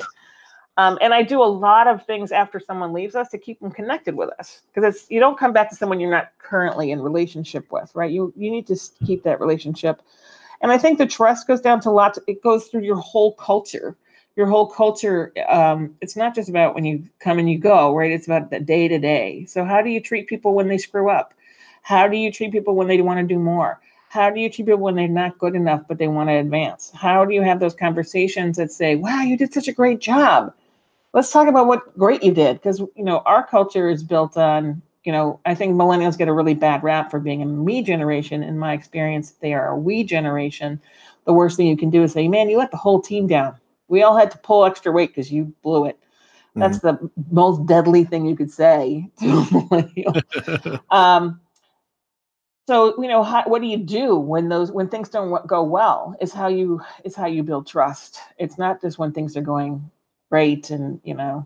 Um, and I do a lot of things after someone leaves us to keep them connected with us because it's you don't come back to someone you're not currently in relationship with, right? You you need to keep that relationship. And I think the trust goes down to lots. It goes through your whole culture. Your whole culture. Um, it's not just about when you come and you go, right? It's about the day to day. So how do you treat people when they screw up? How do you treat people when they want to do more? How do you treat people when they're not good enough but they want to advance? How do you have those conversations that say, "Wow, you did such a great job"? Let's talk about what great you did because you know our culture is built on you know I think millennials get a really bad rap for being a me generation. In my experience, they are a we generation. The worst thing you can do is say, "Man, you let the whole team down." We all had to pull extra weight because you blew it. That's mm-hmm. the most deadly thing you could say to a millennial. um, so you know how, what do you do when those when things don't go well is how you is how you build trust it's not just when things are going great and you know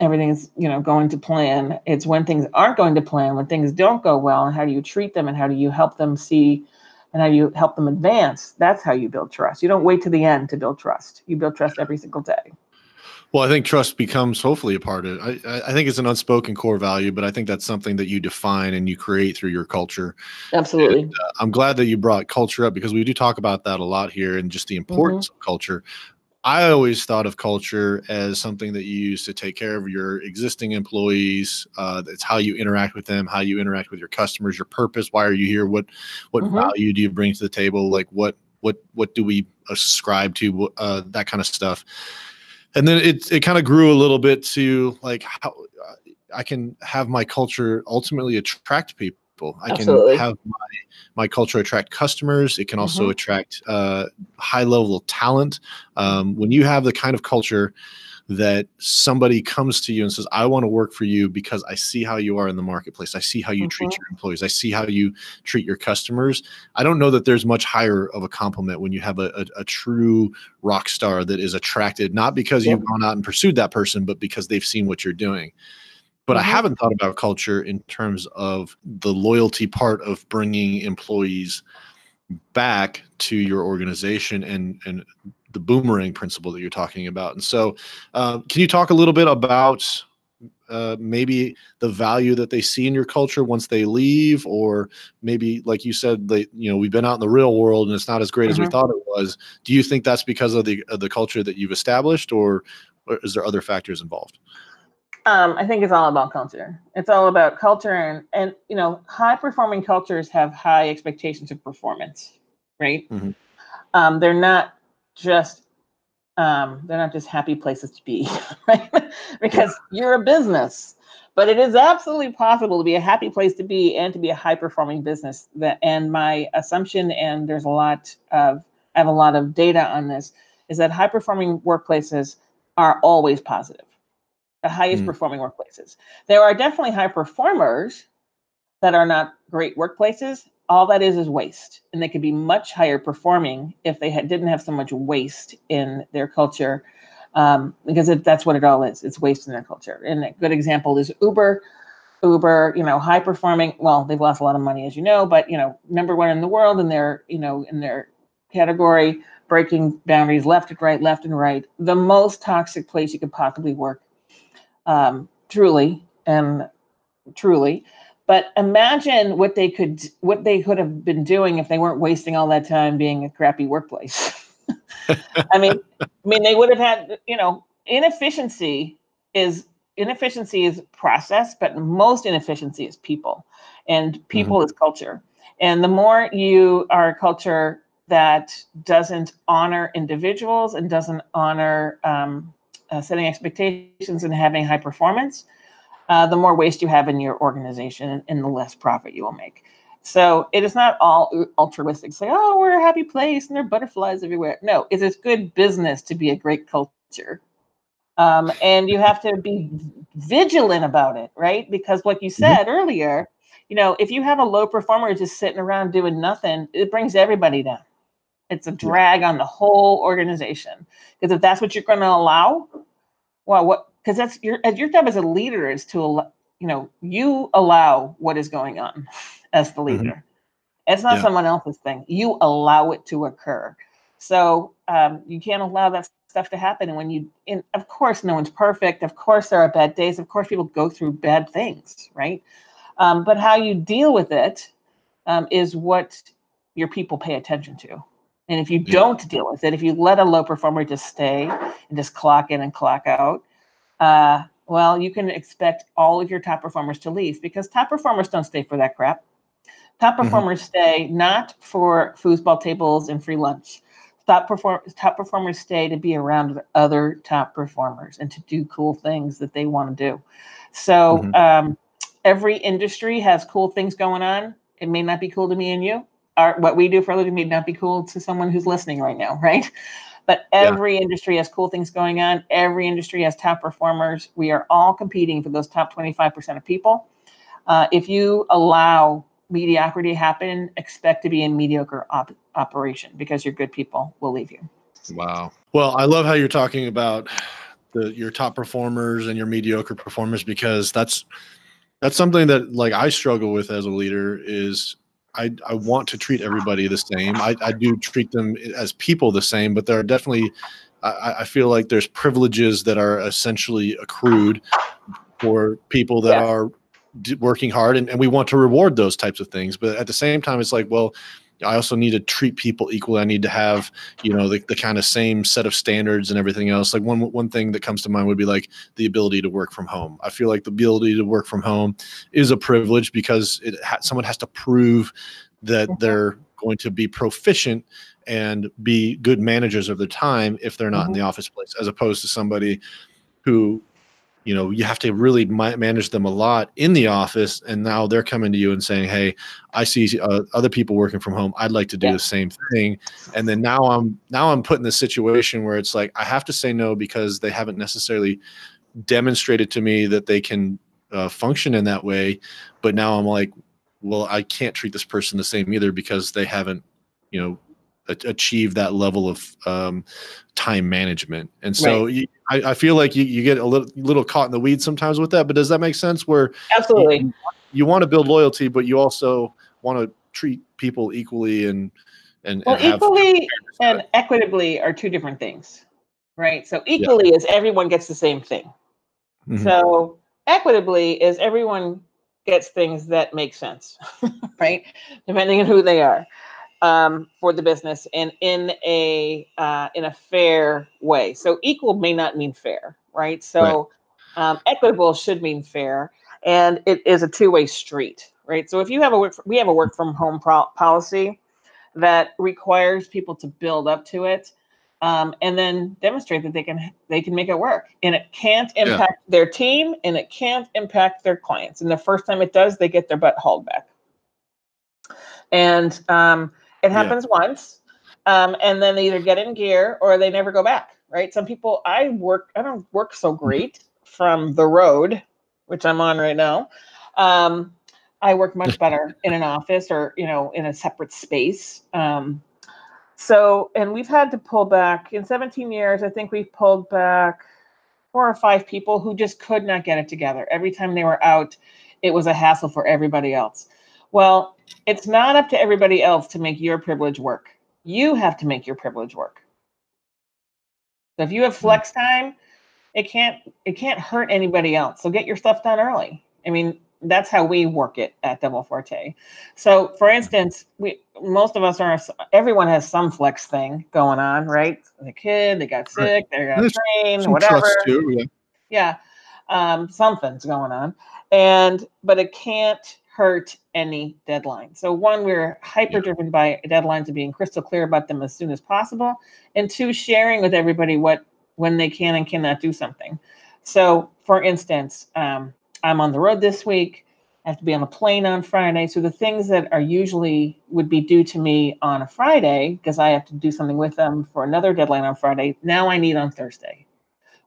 everything's you know going to plan it's when things aren't going to plan when things don't go well and how do you treat them and how do you help them see and how you help them advance that's how you build trust you don't wait to the end to build trust you build trust every single day well, I think trust becomes hopefully a part of it. I, I think it's an unspoken core value, but I think that's something that you define and you create through your culture. Absolutely. And, uh, I'm glad that you brought culture up because we do talk about that a lot here and just the importance mm-hmm. of culture. I always thought of culture as something that you use to take care of your existing employees. Uh, it's how you interact with them, how you interact with your customers, your purpose. Why are you here? What what mm-hmm. value do you bring to the table? Like what what what do we ascribe to? Uh, that kind of stuff and then it it kind of grew a little bit to like how I can have my culture ultimately attract people. I Absolutely. can have my my culture attract customers. It can also mm-hmm. attract uh, high level talent. Um, when you have the kind of culture that somebody comes to you and says, I want to work for you because I see how you are in the marketplace. I see how you mm-hmm. treat your employees. I see how you treat your customers. I don't know that there's much higher of a compliment when you have a, a, a true rock star that is attracted, not because yep. you've gone out and pursued that person, but because they've seen what you're doing. But mm-hmm. I haven't thought about culture in terms of the loyalty part of bringing employees back to your organization and and the boomerang principle that you're talking about. And so, uh, can you talk a little bit about uh, maybe the value that they see in your culture once they leave, or maybe, like you said, they, you know, we've been out in the real world and it's not as great mm-hmm. as we mm-hmm. thought it was. Do you think that's because of the of the culture that you've established, or, or is there other factors involved? Um, I think it's all about culture. It's all about culture, and and you know, high performing cultures have high expectations of performance, right? Mm-hmm. Um, they're not just um, they're not just happy places to be, right? because you're a business. But it is absolutely possible to be a happy place to be and to be a high performing business. That and my assumption, and there's a lot of I have a lot of data on this, is that high performing workplaces are always positive, the highest mm. performing workplaces. There are definitely high performers that are not great workplaces, all that is is waste and they could be much higher performing if they had, didn't have so much waste in their culture um, because it, that's what it all is it's waste in their culture and a good example is uber uber you know high performing well they've lost a lot of money as you know but you know number one in the world in their you know in their category breaking boundaries left and right left and right the most toxic place you could possibly work um, truly and truly but imagine what they could what they could have been doing if they weren't wasting all that time being a crappy workplace. I mean, I mean they would have had, you know, inefficiency is inefficiency is process, but most inefficiency is people. And people mm-hmm. is culture. And the more you are a culture that doesn't honor individuals and doesn't honor um, uh, setting expectations and having high performance, uh, the more waste you have in your organization and the less profit you will make. So it is not all altruistic. Say, oh, we're a happy place and there are butterflies everywhere. No, it is good business to be a great culture. Um, and you have to be vigilant about it, right? Because, like you mm-hmm. said mm-hmm. earlier, you know, if you have a low performer just sitting around doing nothing, it brings everybody down. It's a drag on the whole organization. Because if that's what you're going to allow, well, what because that's your your job as a leader is to you know you allow what is going on as the mm-hmm. leader. Mm-hmm. It's not yeah. someone else's thing. You allow it to occur. So um, you can't allow that stuff to happen. And when you, and of course, no one's perfect. Of course, there are bad days. Of course, people go through bad things, right? Um, but how you deal with it um, is what your people pay attention to. And if you yeah. don't deal with it, if you let a low performer just stay and just clock in and clock out, uh, well, you can expect all of your top performers to leave because top performers don't stay for that crap. Top Mhm. performers stay not for foosball tables and free lunch. Top perform top performers stay to be around other top performers and to do cool things that they want to do. So Mhm. um, every industry has cool things going on. It may not be cool to me and you. Our, what we do for a living may not be cool to someone who's listening right now, right? But Yeah. every industry has cool things going on. Every industry has top performers. We are all competing for those top 25% of people. Uh, if you allow mediocrity to happen, expect to be in mediocre op- operation because your good people will leave you. Wow. Well, I love how you're talking about the your top performers and your mediocre performers because that's that's something that like I struggle with as a leader is I I want to treat everybody the same. I, I do treat them as people the same, but there are definitely I, I feel like there's privileges that are essentially accrued for people that Yeah. are d- working hard and, and we want to reward those types of things. But at the same time, it's like, well, I also need to treat people equally. I need to have, you know, the, the kind of same set of standards and everything else. Like one one thing that comes to mind would be like the ability to work from home. I feel like the ability to work from home is a privilege because it ha- someone has to prove that Mhm. they're going to be proficient and be good managers of their time if they're not in the office place, as opposed to somebody who you know you have to really ma- manage them a lot in the office and now they're coming to you and saying hey i see uh, other people working from home. I'd like to do Yeah. the same thing. And then now i'm now i'm put in this situation where it's like i have to say no because they haven't necessarily demonstrated to me that they can uh, function in that way. But now i'm like well i can't treat this person the same either because they haven't you know a- achieved that level of um, time management and so you, I, I feel like you, you get a little little caught in the weeds sometimes with that but does that make sense where Absolutely. you, you want to build loyalty but you also want to treat people equally and and, Well, and equally and equitably are two different things, right? So Yeah. equally is everyone gets the same thing. Mhm. So equitably is everyone gets things that make sense, right? Depending on who they are um, for the business and in a uh, in a fair way. So equal may not mean fair, right? So um, equitable should mean fair, and it is a two way street, right? So if you have a work, we have a work from home pro- policy that requires people to build up to it um, and then demonstrate that they can they can make it work and it can't Yeah. impact their team and it can't impact their clients and the first time it does they get their butt hauled back and um, it Yeah. happens once um, and then they either get in gear or they never go back right? Some people i work i don't work so great from the road which i'm on right now. Um, i work much better in an office or you know in a separate space. Um, so and we've had to pull back. In 17 years i think we've pulled back four or five people who just could not get it together. Every time they were out it was a hassle for everybody else well it's not up to everybody else to make your privilege work. You have to make your privilege work. So if you have flex time it can't it can't hurt anybody else. So get your stuff done early. I mean that's how we work it at double forte. So for instance we most of us are everyone has some flex thing going on right? The kid they got sick they got There's trained whatever trust too, yeah. yeah um, something's going on. And but it can't hurt any deadline so one we're hyper driven by deadlines and being crystal clear about them as soon as possible and two sharing with everybody what when they can and cannot do something so for instance um, i'm on the road this week I have to be on a plane on Friday. So the things that are usually would be due to me on a Friday, because I have to do something with them for another deadline on Friday, now I need on Thursday,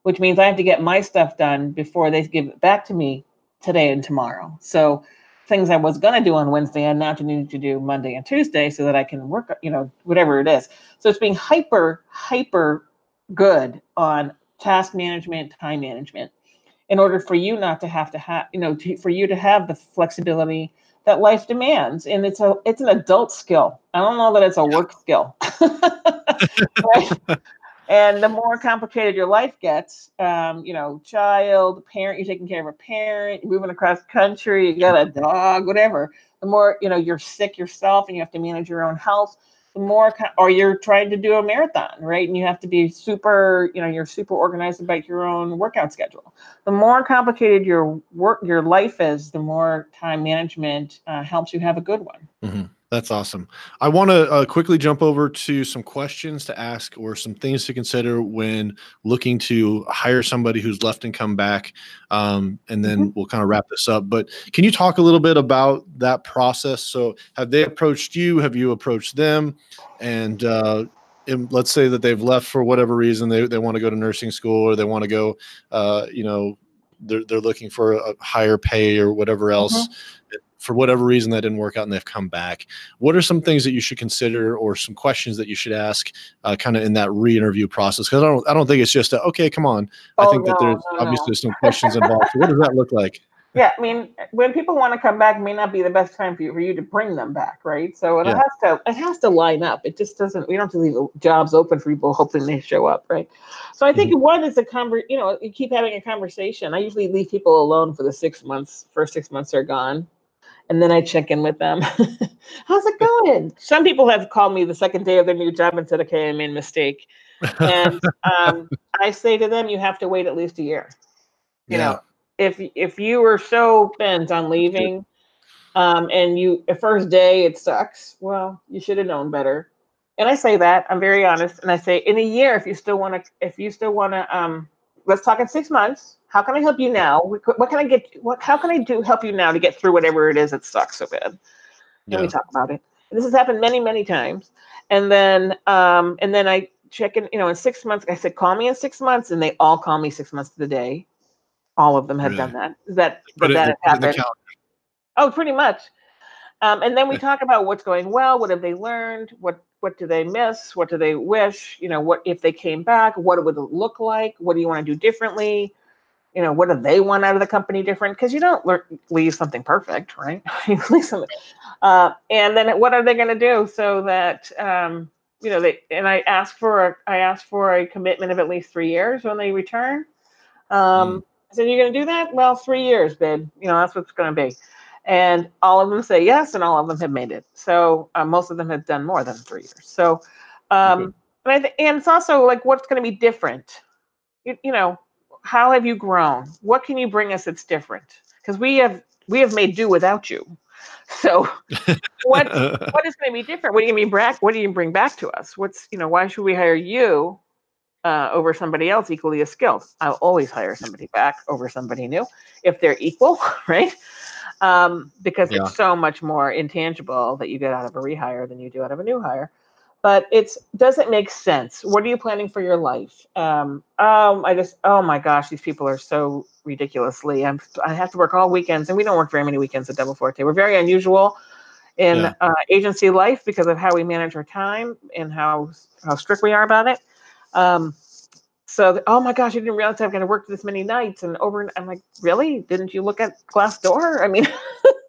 which means I have to get my stuff done before they give it back to me today and tomorrow. So things I was going to do on Wednesday, I now to need to do Monday and Tuesday so that I can work, you know, whatever it is. So it's being hyper, hyper good on task management, time management in order for you not to have to have you know to, for you to have the flexibility that life demands and it's a it's an adult skill i don't know that it's a work skill right? and the more complicated your life gets um, you know child parent you're taking care of a parent you're moving across country you got a dog whatever the more you know you're sick yourself and you have to manage your own health the more or you're trying to do a marathon right? And you have to be super you know you're super organized about your own workout schedule. The more complicated your work your life is the more time management uh, helps you have a good one. Mm-hmm. That's awesome. I want to uh, quickly jump over to some questions to ask or some things to consider when looking to hire somebody who's left and come back. Um, and then mm-hmm. we'll kind of wrap this up. But can you talk a little bit about that process? So, have they approached you? Have you approached them? And, uh, and let's say that they've left for whatever reason they, they want to go to nursing school or they want to go, uh, you know, they're, they're looking for a higher pay or whatever else. Mm-hmm for whatever reason that didn't work out and they've come back. What are some things that you should consider or some questions that you should ask uh, kind of in that re-interview process? Because i don't i don't think it's just a, okay come on. I oh, think no, that there's no, obviously no. some questions involved. So what does that look like? Yeah i mean when people want to come back may not be the best time for you for you to bring them back right? So it yeah. has to it has to line up. It just doesn't we don't have to leave jobs open for people hoping they show up right? So i think mm-hmm. one is a conver you know you keep having a conversation. I usually leave people alone for the six months first six months are gone and then I check in with them. How's it going? Some people have called me the second day of their new job and said, "Okay, I made a mistake," and um, I say to them, "You have to wait at least a year." You yeah. know, if if you were so bent on leaving, um, and you the first day it sucks, well, you should have known better. And I say that I'm very honest, and I say in a year, if you still want to, if you still want to, um, let's talk in six months how can I help you now? What can I get? What how can I do help you now to get through whatever it is that sucks so bad? Yeah. And we talk about it. And this has happened many, many times. And then um, and then I check in, you know, in six months, I said, call me in six months, and they all call me six months to the day. All of them have really? done that. That that, that happened. Oh, pretty much. Um, and then we talk about what's going well, what have they learned, what what do they miss, what do they wish, you know, what if they came back, what would it look like, what do you want to do differently, you know, what do they want out of the company different? Because you don't leave something perfect, right? you leave something. Uh, and then what are they going to do so that, um, you know, they, and I ask for, a, I ask for a commitment of at least three years when they return. Um, mm. I said, you're going to do that? Well, three years, babe. You know, that's what's going to be. And all of them say yes, and all of them have made it. So uh, most of them have done more than three years. So, um, okay. and, I th- and it's also like what's going to be different. You, you know, how have you grown? What can you bring us that's different? Because we have we have made do without you. So what what is going to be different? What do you mean back? What do you bring back to us? What's you know why should we hire you uh, over somebody else equally as skilled? I'll always hire somebody back over somebody new if they're equal, right? Um, because yeah. it's so much more intangible that you get out of a rehire than you do out of a new hire but it's does it make sense what are you planning for your life um, um i just oh my gosh these people are so ridiculously I'm, i have to work all weekends and we don't work very many weekends at double forte we're very unusual in yeah. uh, agency life because of how we manage our time and how how strict we are about it um, so oh my gosh, I didn't realize I'm going to work this many nights and over. And I'm like, really? Didn't you look at Glassdoor? I mean,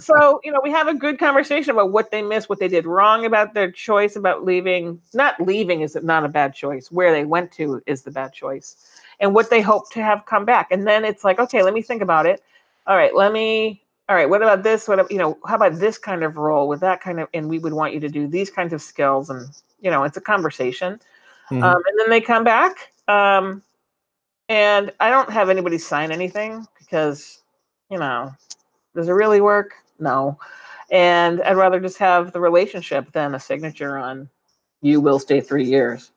so you know we have a good conversation about what they missed what they did wrong about their choice about leaving. Not leaving is not a bad choice. Where they went to is the bad choice. And what they hope to have come back. And then it's like okay let me think about it. All right let me all right what about this? What you know how about this kind of role with that kind of and we would want you to do these kinds of skills. And you know it's a conversation. Mm-hmm. um, and then they come back. Um, and i don't have anybody sign anything because you know does it really work? No. And I'd rather just have the relationship than a signature on you will stay three years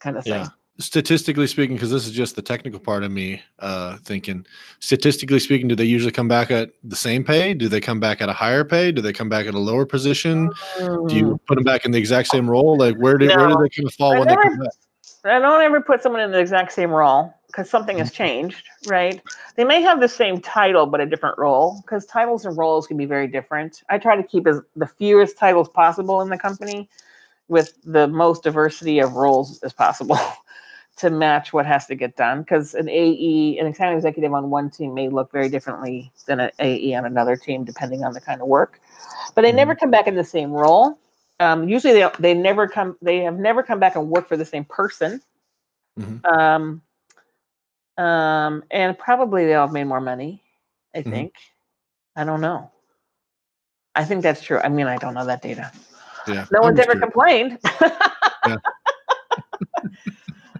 kind of thing. Yeah. Statistically speaking, because this is just the technical part of me uh, thinking, statistically speaking, do they usually come back at the same pay? Do they come back at a higher pay? Do they come back at a lower position? Mm. Do you mm. put them back in the exact same role? Like where do no. where do they kind of fall I when never, they come back? I don't ever put someone in the exact same role because something has mm-hmm. changed, right? They may have the same title but a different role because titles and roles can be very different. I try to keep as the fewest titles possible in the company with the most diversity of roles as possible to match what has to get done because an AE, an account executive on one team may look very differently than an AE on another team depending on the kind of work. But they mm-hmm. never come back in the same role. Um, usually they they never come they have never come back and worked for the same person. Mm-hmm. Um, um, and probably they all made more money. I mm-hmm. think. I don't know. I think that's true. I mean, I don't know that data. Yeah. No one's ever Understood. complained.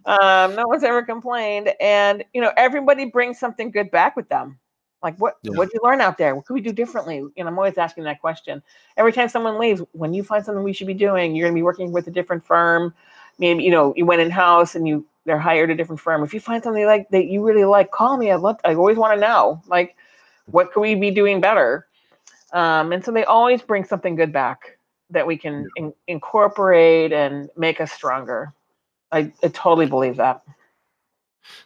um, no one's ever complained, and you know everybody brings something good back with them. Like what? Yeah. What did you learn out there? What could we do differently? And I'm always asking that question every time someone leaves. When you find something we should be doing, you're going to be working with a different firm. Maybe you know you went in house and you they're hired a different firm. If you find something like that you really like, call me. I'd love. I always want to know. Like, what could we be doing better? Um, and so they always bring something good back that we can in, incorporate and make us stronger. I, I totally believe that.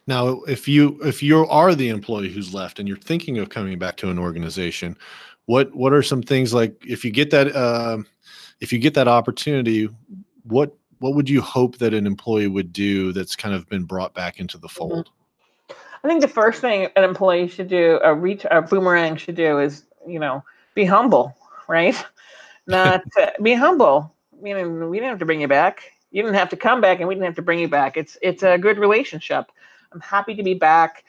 Now, if you if you are the employee who's left and you're thinking of coming back to an organization, what what are some things like if you get that um, if you get that opportunity, what what would you hope that an employee would do that's kind of been brought back into the fold? I think the first thing an employee should do, a reach, a boomerang should do, is you know be humble, right? Not be humble. I mean, we didn't have to bring you back. You didn't have to come back, and we didn't have to bring you back. It's it's a good relationship. I'm happy to be back,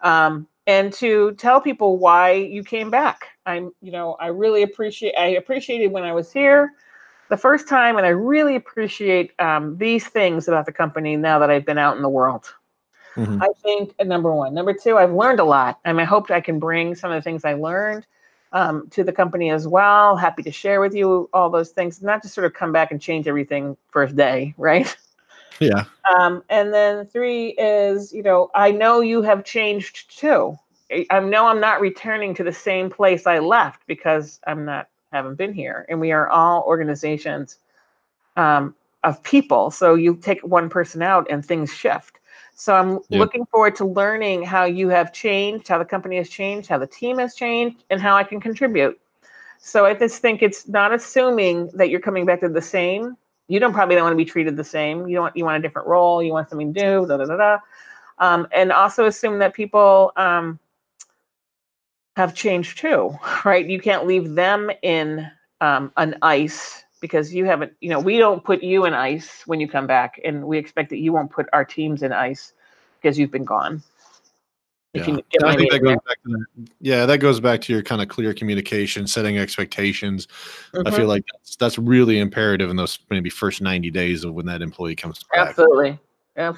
um, and to tell people why you came back. I'm, you know, I really appreciate. I appreciated when I was here the first time, and I really appreciate um, these things about the company now that I've been out in the world. Mhm. I think uh, number one. Number two, I've learned a lot, and I hope I can bring some of the things I learned um, to the company as well. Happy to share with you all those things, not just sort of come back and change everything first day, right? Yeah, Um, and then three is, you know, I know you have changed too. I know I'm not returning to the same place I left because I'm not haven't been here, and we are all organizations um, of people. So you take one person out and things shift. So I'm Yeah. looking forward to learning how you have changed, how the company has changed, how the team has changed, and how I can contribute. So I just think it's not assuming that you're coming back to the same. You don't probably don't want to be treated the same. You don't. You want a different role. You want something new. Da da da da. Um, and also assume that people um, have changed too, right? You can't leave them in um, an ice because you haven't. You know, we don't put you in ice when you come back, and we expect that you won't put our teams in ice because you've been gone. Yeah. you get And I think that goes back to that. Yeah, that goes back to your kind of clear communication, setting expectations. there. I feel like that's, that's really imperative in those maybe first 90 days of when that employee comes back. Absolutely. Yeah.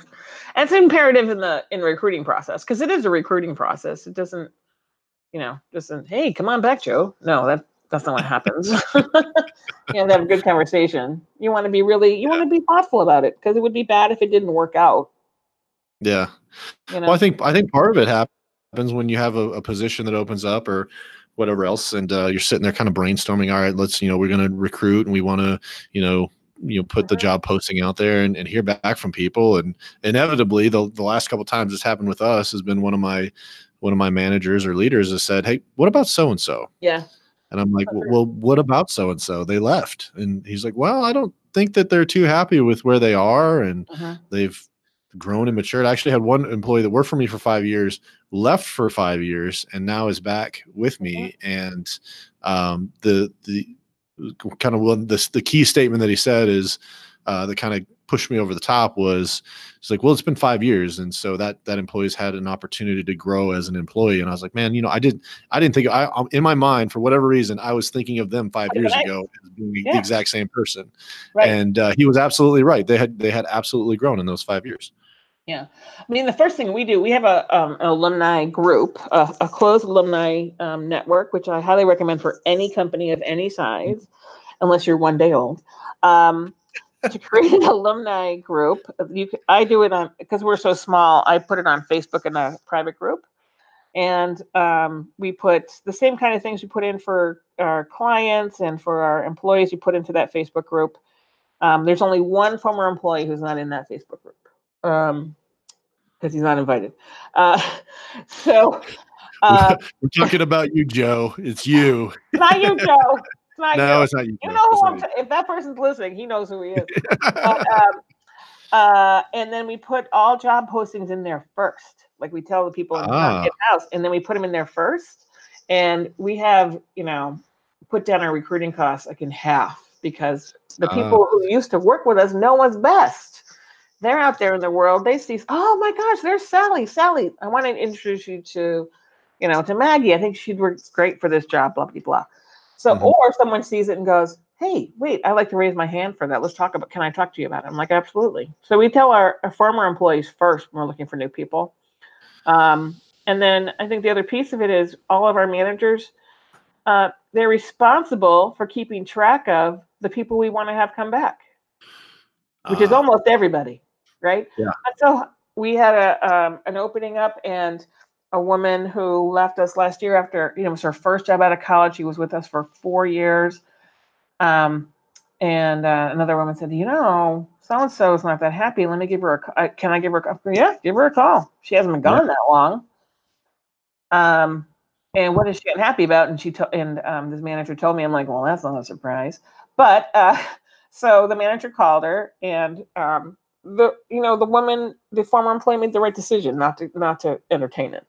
And it's imperative in the in recruiting process because it is a recruiting process. It doesn't, you know, doesn't, hey, come on back, Joe. No, that that's not what happens. you have to have a good conversation. You want to be really you want to be thoughtful about it because it would be bad if it didn't work out. Yeah. You know. Well, I think I think part of it happens when you have a, a position that opens up or whatever else, and uh, you're sitting there kind of brainstorming. All right, let's you know we're going to recruit and we want to you know you know put the Mhm. job posting out there and, and hear back from people. And inevitably, the the last couple times it's happened with us has been one of my one of my managers or leaders has said, "Hey, what about so and so?" yeah. And I'm like, Okay. well, what about so and so? They left. And he's like, well, I don't think that they're too happy with where they are and Mhm. they've grown and matured. I actually had one employee that worked for me for five years, left for five years, and now is back with me. And um, the the kind of one the, the key statement that he said is uh, that kind of pushed me over the top was it's like well it's been five years and so that that employee's had an opportunity to grow as an employee and i was like man you know i didn't i didn't think i in my mind for whatever reason i was thinking of them five years Right. ago as being the exact same person Right. and uh, he was absolutely right they had they had absolutely grown in those five years Yeah, I mean, the first thing we do, we have a um, an alumni group, a, a closed alumni um, network, which I highly recommend for any company of any size, unless you're one day old. Um, to create an alumni group, you I do it on because we're so small. I put it on Facebook in a private group, and um, we put the same kind of things we put in for our clients and for our employees. We put into that Facebook group. Um, there's only one former employee who's not in that Facebook group um because he's not invited uh so uh we're talking about you joe it's you not you joe it's not no you it's not you you know It's who i'm t- if that person's listening he knows who he is. But, um, uh and then we put all job postings in there first. Like we tell the people in Ah. house and then we put them in there first. And we have you know put down our recruiting costs like in half because the Ah. people who used to work with us know what's best. They're out there in the world. They see oh my gosh there's sally sally. I want to introduce you to you know to maggie. I think she'd work great for this job blah blah blah So, mm-hmm. or someone sees it and goes, "Hey, wait, I'd like to raise my hand for that. Let's talk about. Can I talk to you about it?" I'm like, "Absolutely." So we tell our, our former employees first when we're looking for new people, um, and then I think the other piece of it is all of our managers. Uh, they're responsible for keeping track of the people we want to have come back, which uh, is ah. almost everybody, right? Yeah. And so we had a um, an opening up, and a woman who left us last year after you know it was her first job out of college. She was with us for four years. Um, and uh, another woman said, "You know, so and so is not that happy. Let me give her a. Uh, can I give her a call? Yeah, give her a call. She hasn't been gone yeah. that long. Um, and what is she unhappy about? And she and um, this manager told me, I'm like, well, that's not a surprise. But uh, so the manager called her, and um, the you know the woman, the former employee made the right decision not to not to entertain it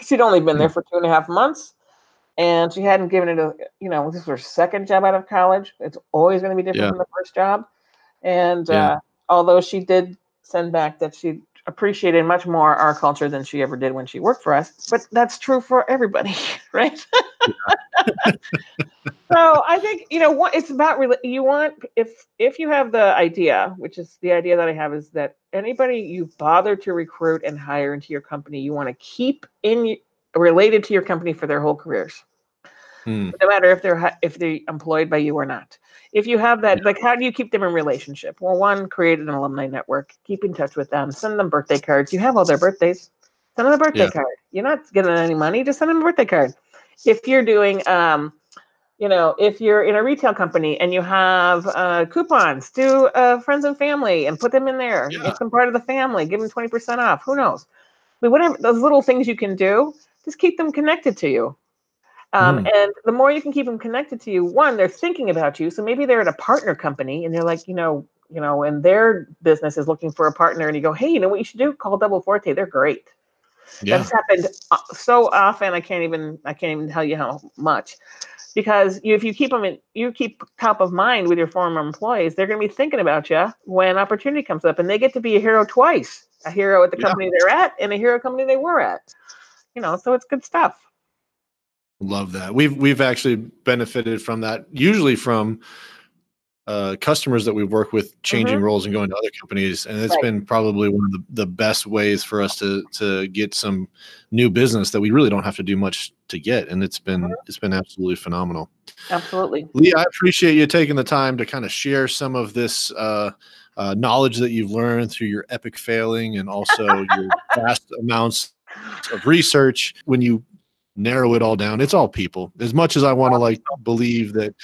she'd only been there hmm. for two and a half months and she hadn't given it a you know this was her second job out of college it's always going to be different yeah. from the first job and yeah. uh, although she did send back that she appreciated much more our culture than she ever did when she worked for us but that's true for everybody right so i think you know what it's about really you want if if you have the idea which is the idea that i have is that anybody you bother to recruit and hire into your company you want to keep in related to your company for their whole careers. Hmm. no matter if they're if they're employed by you or not. If you have that like how do you keep them in relationship? Well one create an alumni network keep in touch with them send them birthday cards. You have all their birthdays. Send them a birthday yeah. card. You're not getting any money just send them a birthday card if you're doing um, you know, if you're in a retail company and you have uh, coupons, do uh, friends and family and put them in there. Yeah. Make them part of the family. Give them twenty percent off. Who knows? But whatever those little things you can do, just keep them connected to you. Um, mm. And the more you can keep them connected to you, one, they're thinking about you. So maybe they're at a partner company and they're like, you know, you know, and their business is looking for a partner, and you go, hey, you know what you should do? Call Double Forte. They're great. Yeah. That's happened uh, so often. I can't even I can't even tell you how much. Because you, if you keep them in, you keep top of mind with your former employees, they're going to be thinking about you when opportunity comes up, and they get to be a hero twice: a hero at the yeah. company they're at, and a hero company they were at. You know, so it's good stuff. Love that. We've we've actually benefited from that, usually from uh, customers that we've worked with changing mm-hmm. roles and going to other companies and it's right. been probably one of the, the best ways for us to to get some new business that we really don't have to do much to get and it's been mm-hmm. it's been absolutely phenomenal absolutely lee i appreciate you taking the time to kind of share some of this uh, uh, knowledge that you've learned through your epic failing and also your vast amounts of research when you narrow it all down it's all people as much as i want to like believe that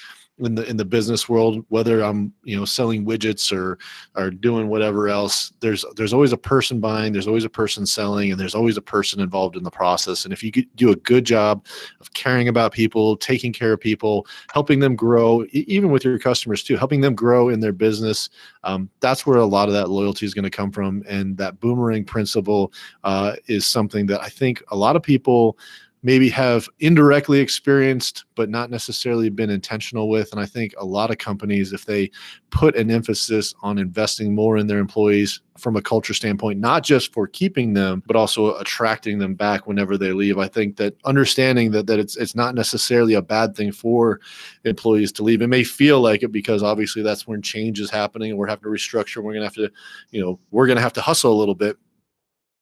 in the in the business world whether i'm you know selling widgets or or doing whatever else there's there's always a person buying there's always a person selling and there's always a person involved in the process. And if you do a good job of caring about people taking care of people helping them grow even with your customers too helping them grow in their business um, that's where a lot of that loyalty is going to come from. And that boomerang principle uh, is something that i think a lot of people maybe have indirectly experienced but not necessarily been intentional with. And i think a lot of companies if they put an emphasis on investing more in their employees from a culture standpoint not just for keeping them but also attracting them back whenever they leave i think that understanding that that it's it's not necessarily a bad thing for employees to leave. It may feel like it because obviously that's when change is happening and we're having to restructure. We're going to have to you know we're going to have to hustle a little bit.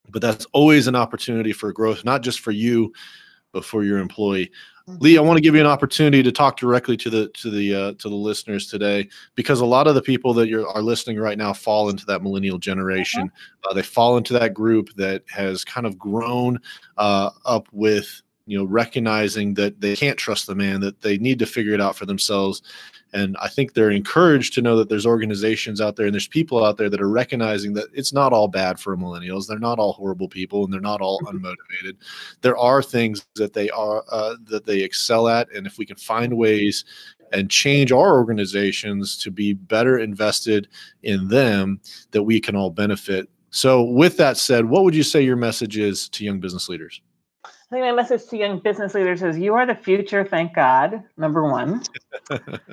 But that's always an opportunity for growth not just for you for your employee. Mm-hmm. Lee, I want to give you an opportunity to talk directly to the to the uh, to the listeners today, because a lot of the people that you're, are listening right now fall into that millennial generation. Mm-hmm. Uh, they fall into that group that has kind of grown uh, up with you know recognizing that they can't trust the man, that they need to figure it out for themselves, and I think they're encouraged to know that there's organizations out there and there's people out there that are recognizing that it's not all bad for millennials. They're not all horrible people and they're not all mm-hmm. unmotivated. There are things that they are uh, that they excel at, and if we can find ways and change our organizations to be better invested in them, that we can all benefit. So, with that said, what would you say your message is to young business leaders? I think my message to young business leaders is you are the future, thank God, number one.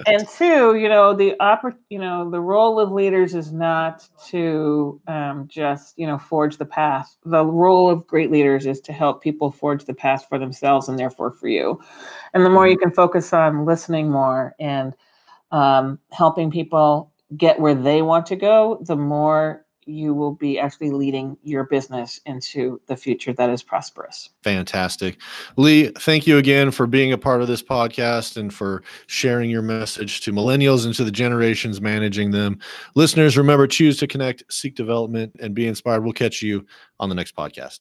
and two, you know, the oppor- you know, the role of leaders is not to um, just, you know, forge the path. The role of great leaders is to help people forge the path for themselves and therefore for you. And the more you mm-hmm. can focus on listening more and um, helping people get where they want to go, the more you will be actually leading your business into the future that is prosperous. Fantastic. Lee, thank you again for being a part of this podcast and for sharing your message to millennials and to the generations managing them. Listeners, remember choose to connect, seek development, and be inspired. We'll catch you on the next podcast.